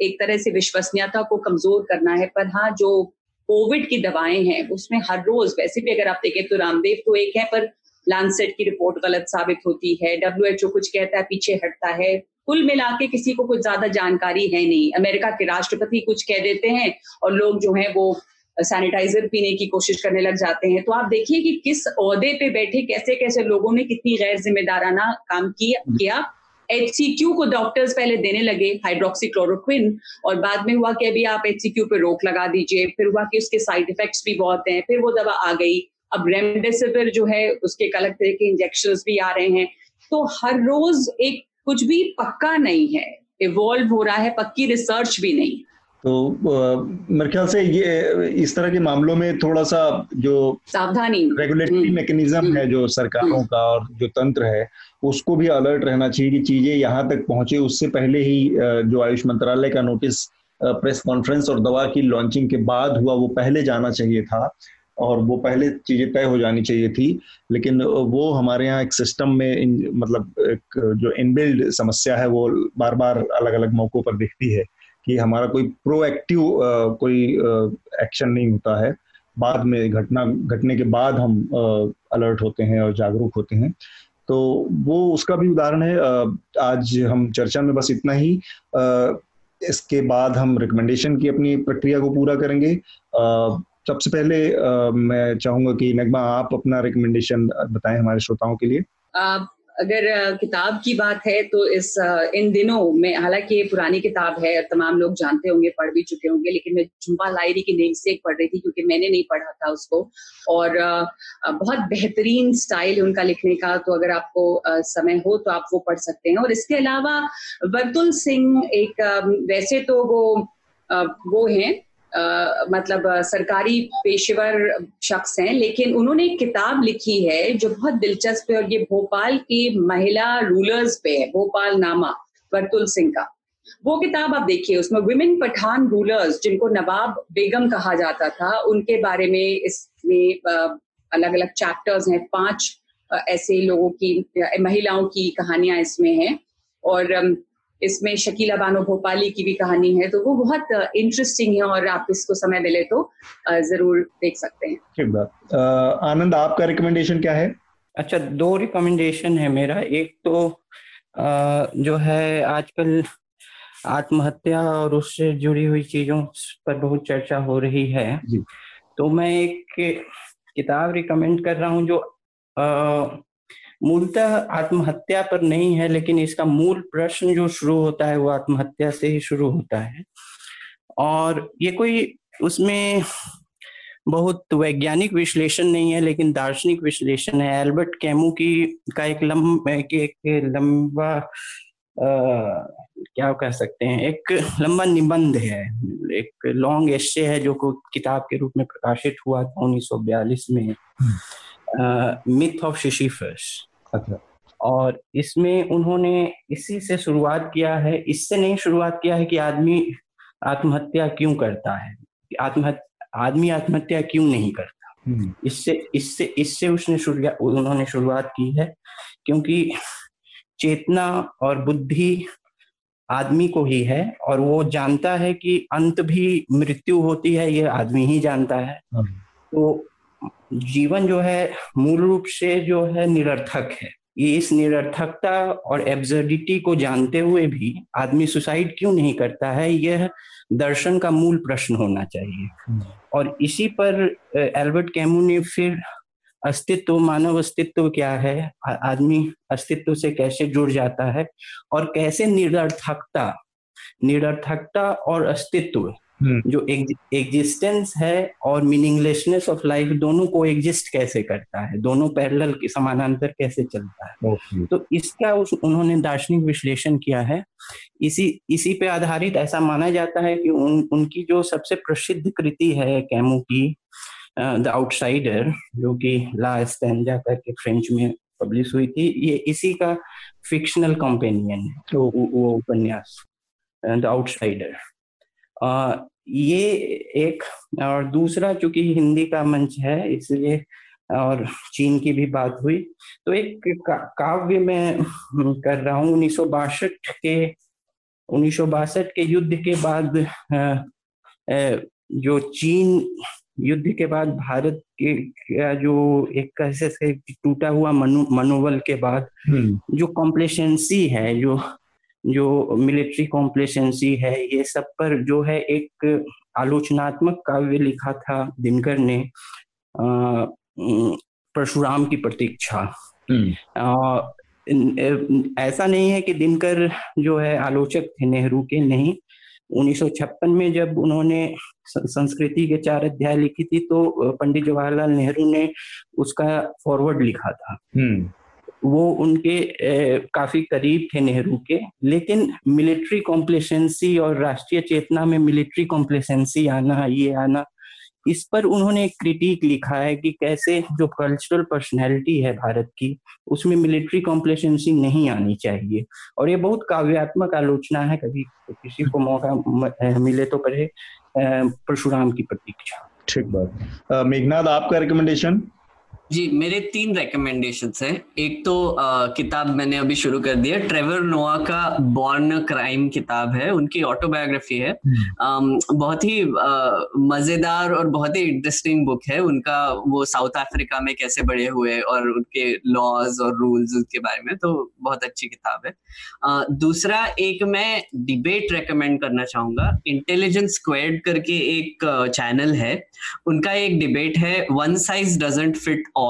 एक तरह से विश्वसनीयता को कमज़ोर करना है, पर हाँ जो कोविड की दवाएँ हैं, उसमें हर रोज, वैसे भी अगर आप देखें तो रामदेव तो एक है, पर लांसेट की रिपोर्ट गलत साबित होती है डब्ल्यू एच ओ कुछ कहता है, पीछे हटता है। कुल मिला के किसी को कुछ ज़्यादा जानकारी है नहीं। अमेरिका के राष्ट्रपति कुछ कह देते हैं, और लोग जो है वो सैनिटाइजर पीने की कोशिश करने लग जाते हैं। तो आप देखिए कि किस अहदे पे बैठे कैसे कैसे लोगों ने कितनी गैर जिम्मेदाराना काम किया। किया एचसीक्यू को डॉक्टर्स पहले देने लगे हाइड्रोक्सी क्लोरोक्विन और बाद में हुआ कि अभी आप एच सी क्यू पे रोक लगा दीजिए फिर हुआ कि उसके साइड इफेक्ट्स भी बहुत हैं फिर वो दवा आ गई। अब रेमडेसिविर जो है उसके एक अलग तरह के इंजेक्शन भी आ रहे हैं। तो हर रोज एक कुछ भी पक्का नहीं है। इवॉल्व हो रहा है पक्की रिसर्च भी नहीं। तो मेरे ख्याल से ये इस तरह के मामलों में थोड़ा सा जो सावधानी। रेगुलेटरी मैकेनिज्म हम्म। है जो सरकारों हम्म। का और जो तंत्र है उसको भी अलर्ट रहना चाहिए कि चीज़ें यहाँ तक पहुँचे। उससे पहले ही जो आयुष मंत्रालय का नोटिस प्रेस कॉन्फ्रेंस और दवा की लॉन्चिंग के बाद हुआ वो पहले जाना चाहिए था और वो पहले चीज़ें तय हो जानी चाहिए थी। लेकिन वो हमारे यहाँ एक सिस्टम में इन, मतलब एक जो इनबिल्ड समस्या है वो बार बार अलग अलग मौकों पर दिखती है। कि हमारा कोई प्रोएक्टिव कोई एक्शन नहीं होता है। बाद में घटना, घटने के बाद हम अलर्ट होते हैं और जागरूक होते हैं। तो वो उसका भी उदाहरण है। आज हम चर्चा में बस इतना ही। इसके बाद हम रिकमेंडेशन की अपनी प्रक्रिया को पूरा करेंगे। सबसे पहले मैं चाहूँगा कि नगमा आप अपना रिकमेंडेशन बताएँ हमारे श्रोताओं के लिए। अगर किताब की बात है तो इस इन दिनों में, हालाँकि ये पुरानी किताब है तमाम लोग जानते होंगे, पढ़ भी चुके होंगे, लेकिन मैं झुम्पा लायरी की नेम से एक पढ़ रही थी, क्योंकि मैंने नहीं पढ़ा था उसको। और बहुत बेहतरीन स्टाइल है उनका लिखने का तो अगर आपको समय हो तो आप वो पढ़ सकते हैं। और इसके अलावा, वर्तुल सिंह एक वैसे तो वो वो हैं मतलब सरकारी पेशेवर शख्स हैं, लेकिन उन्होंने एक किताब लिखी है जो बहुत दिलचस्प है और ये भोपाल की महिला रूलर्स पे है, भोपाल नामा बरतुल सिंह का। वो किताब आप देखिए, उसमें विमेन पठान रूलर्स जिनको नवाब बेगम कहा जाता था, उनके बारे में इसमें अलग अलग चैप्टर्स हैं, पाँच ऐसे लोगों की महिलाओं की कहानियाँ इसमें हैं। और इसमें शकीला बानो भोपाली की भी कहानी है तो वो बहुत इंटरेस्टिंग है और आप इसको समय मिले तो ज़रूर देख सकते हैं। ठीक बात। आनंद आपका रिकमेंडेशन क्या है? अच्छा दो रिकमेंडेशन है मेरा। एक तो जो है आजकल आत्महत्या और उससे जुड़ी हुई चीज़ों पर बहुत चर्चा हो रही है। तो मैं एक किताब रिकमेंड कर रहा हूँ जो मूलतः आत्महत्या पर नहीं है लेकिन इसका मूल प्रश्न जो शुरू होता है वो आत्महत्या से ही शुरू होता है। और ये कोई उसमें बहुत वैज्ञानिक विश्लेषण नहीं है लेकिन दार्शनिक विश्लेषण है। एल्बर्ट कैमू की का एक लंब एक, एक लंबा क्या कह सकते हैं एक लंबा निबंध है। एक लॉन्ग एशे है जो को किताब के रूप में प्रकाशित हुआ था 1942 में। मिथ ऑफ़ शिशिफस और इसमें उन्होंने इसी से शुरुआत किया है। इससे नहीं शुरुआत किया है कि आदमी आत्महत्या क्यों करता है? आत्महत्या आदमी आत्महत्या क्यों नहीं करता? हम्म। इससे इससे इससे उसने शुरुआत उन्होंने शुरुआत की है क्योंकि चेतना और बुद्धि आदमी को ही है और वो जानता है कि अंत भी मृत्यु होती है ये आदमी ही जानता है। हाँ। तो जीवन जो है, मूल रूप से जो है निरर्थक है ये इस निरर्थकता और एब्जर्डिटी को जानते हुए भी आदमी सुसाइड क्यों नहीं करता है, यह दर्शन का मूल प्रश्न होना चाहिए। और इसी पर एल्बर्ट कैमू ने फिर, अस्तित्व, मानव अस्तित्व क्या है आदमी अस्तित्व से कैसे जुड़ जाता है और कैसे निरर्थकता निरर्थकता और अस्तित्व। जो एग्जिस्टेंस है और मीनिंगलेसनेस ऑफ़ लाइफ दोनों को एग्जिस्ट कैसे करता है? दोनों पैरेलल के समानांतर कैसे चलता है? तो इसका उस उन्होंने दार्शनिक विश्लेषण किया है। इसी इसी पे आधारित ऐसा माना जाता है कि उन उनकी जो सबसे प्रसिद्ध कृति है कैमू की द आउटसाइडर जो कि ला स्टैंडा करके फ्रेंच में पब्लिश हुई थी ये इसी का फिक्शनल कॉम्पेनियन है। वो उपन्यास द आउटसाइडर ये एक और दूसरा चूँकि हिंदी का मंच है इसलिए और चीन की भी बात हुई तो एक काव्य में कर रहा हूँ उन्नीस के उन्नीस के युद्ध के बाद जो चीन युद्ध के बाद भारत के जो एक कैसे से टूटा हुआ मनो मनोबल के बाद हम्म। जो कॉम्प्लेसेंसी है जो जो मिलिट्री कॉम्प्लेसेंसी है ये सब पर जो है एक आलोचनात्मक काव्य लिखा था दिनकर ने परशुराम की प्रतीक्षा हम्म। ऐसा नहीं है कि दिनकर जो है आलोचक थे नेहरू के नहीं 1956 में जब उन्होंने संस्कृति के चार अध्याय लिखी थी तो पंडित जवाहरलाल नेहरू ने उसका फॉरवर्ड लिखा था हम्म। वो उनके काफ़ी करीब थे नेहरू के। लेकिन मिलिट्री कॉम्प्लेसेंसी और राष्ट्रीय चेतना में मिलिट्री कॉम्प्लेसेंसी आना, ये आना, इस पर उन्होंने एक क्रिटिक लिखा है कि कैसे जो कल्चरल पर्सनैलिटी है भारत की, उसमें मिलिट्री कॉम्प्लेसेंसी नहीं आनी चाहिए। और ये बहुत काव्यात्मक आलोचना है, कभी किसी को मौका मिले तो पढ़े परशुराम की प्रतीक्षा। ठीक बात। मेघनाथ आपका रिकमेंडेशन जी मेरे तीन रिकमेंडेशन है। एक तो आ, किताब मैंने अभी शुरू कर दिया ट्रेवर नोआ का बॉर्न क्राइम किताब है। उनकी ऑटोबायोग्राफी है। आ, हम्म। बहुत ही मज़ेदार और बहुत ही इंटरेस्टिंग बुक है। उनका वो साउथ अफ्रीका में कैसे बड़े हुए और उनके लॉज और रूल्स उसके बारे में तो बहुत अच्छी किताब है। आ, दूसरा एक मैं डिबेट रेकमेंड करना चाहूँगा। इंटेलिजेंस स्क्वेड करके एक चैनल है। उनका एक डिबेट है one size doesn't fit all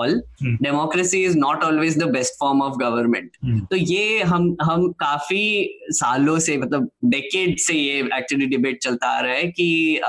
democracy is not always the best form of government तो ये हम हम काफ़ी सालों से मतलब डेकेड से ये एक्चुअली डिबेट चलता आ रहा है कि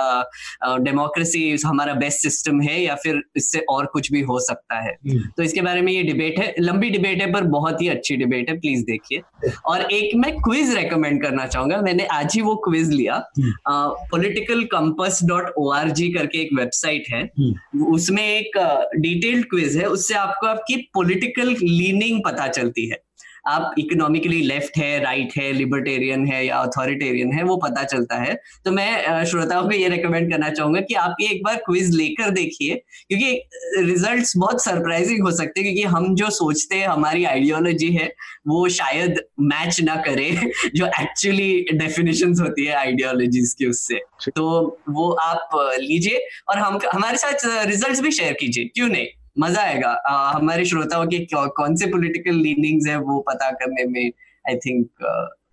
डेमोक्रेसी हमारा बेस्ट सिस्टम है या फिर इससे और कुछ भी हो सकता है। Hmm. तो इसके बारे में ये डिबेट है। लंबी डिबेट है पर बहुत ही अच्छी डिबेट है। प्लीज़ देखिए। और एक मैं क्विज रेकमेंड करना चाहूँगा। मैंने आज ही वो क्विज लिया। Political compass dot O R G करके एक वेबसाइट है। Hmm. उसमें एक डिटेल्ड क्विज है उससे आपको आपकी पॉलिटिकल लीनिंग पता चलती है। आप इकोनॉमिकली लेफ़्ट है राइट है लिबर्टेरियन है या अथॉरिटेरियन है वो पता चलता है। तो मैं श्रोताओं को ये रिकमेंड करना चाहूँगा कि आप ये एक बार क्विज लेकर देखिए क्योंकि रिजल्ट्स बहुत सरप्राइजिंग हो सकते हैं क्योंकि हम जो सोचते हैं हमारी आइडियोलॉजी है वो शायद मैच ना करे जो एक्चुअली डेफिनेशन होती है आइडियोलॉजीज की उससे। तो वो आप लीजिए और हम हमारे साथ रिजल्ट्स भी शेयर कीजिए क्यों नहीं? मज़ा आएगा। हमारे श्रोताओं के कौन से पॉलिटिकल लीनिंग्स है वो पता करने में आई थिंक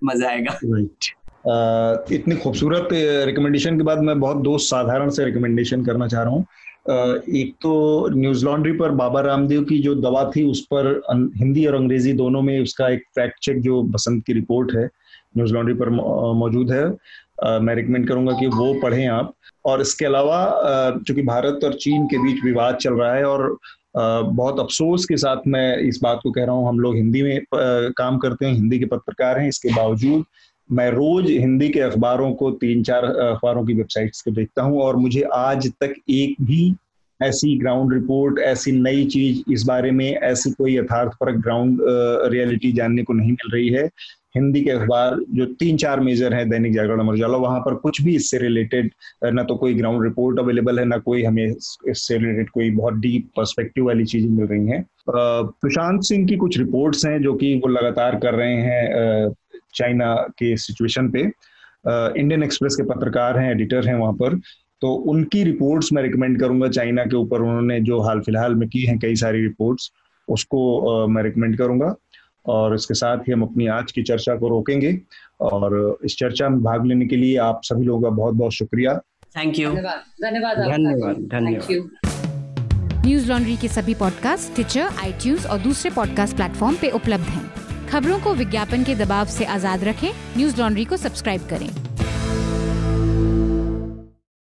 मज़ा आएगा। राइट uh, इतनी खूबसूरत रिकमेंडेशन के बाद मैं बहुत दो साधारण से रिकमेंडेशन करना चाह रहा हूँ। uh, एक तो न्यूज़ लॉन्ड्री पर बाबा रामदेव की जो दवा थी उस पर हिंदी और अंग्रेज़ी दोनों में उसका एक फैक्ट चेक जो बसंत की रिपोर्ट है न्यूज़ लॉन्ड्री पर मौजूद है। uh, मैं रिकमेंड करूँगा कि वो पढ़ें आप। और इसके अलावा चूँकि भारत और चीन के बीच विवाद चल रहा है और बहुत अफसोस के साथ मैं इस बात को कह रहा हूँ, हम लोग हिंदी में काम करते हैं, हिंदी के पत्रकार हैं। इसके बावजूद मैं रोज हिंदी के अखबारों को तीन चार अखबारों की वेबसाइट्स को देखता हूँ और मुझे आज तक एक भी ऐसी ग्राउंड रिपोर्ट ऐसी नई चीज़ इस बारे में, ऐसी कोई यथार्थ पर ग्राउंड रियलिटी जानने को नहीं मिल रही है। हिंदी के अखबार जो तीन चार मेजर हैं, दैनिक जागरण अमर उजाला, वहाँ पर कुछ भी इससे रिलेटेड ना तो कोई ग्राउंड रिपोर्ट अवेलेबल है, ना कोई हमें इससे रिलेटेड कोई बहुत डीप पर्सपेक्टिव वाली चीज़ें मिल रही हैं। प्रशांत सिंह की कुछ रिपोर्ट्स हैं, जो कि वो लगातार कर रहे हैं चाइना के सिचुएशन पे। इंडियन एक्सप्रेस के पत्रकार हैं एडिटर हैं वहाँ पर। तो उनकी रिपोर्ट्स मैं रिकमेंड करूँगा चाइना के ऊपर। उन्होंने जो हाल फ़िलहाल में की हैं कई सारी रिपोर्ट्स उसको मैं रिकमेंड करूँगा। और इसके साथ ही हम अपनी आज की चर्चा को रोकेंगे। और इस चर्चा में भाग लेने के लिए आप सभी लोगों का बहुत बहुत शुक्रिया। थैंक यू धन्यवाद। धन्यवाद धन्यवाद न्यूज़ लॉन्ड्री के सभी पॉडकास्ट ट्विटर आई और दूसरे पॉडकास्ट प्लेटफॉर्म पे उपलब्ध हैं। खबरों को विज्ञापन के दबाव से आज़ाद रखें। न्यूज़ लॉन्ड्री को सब्सक्राइब करें।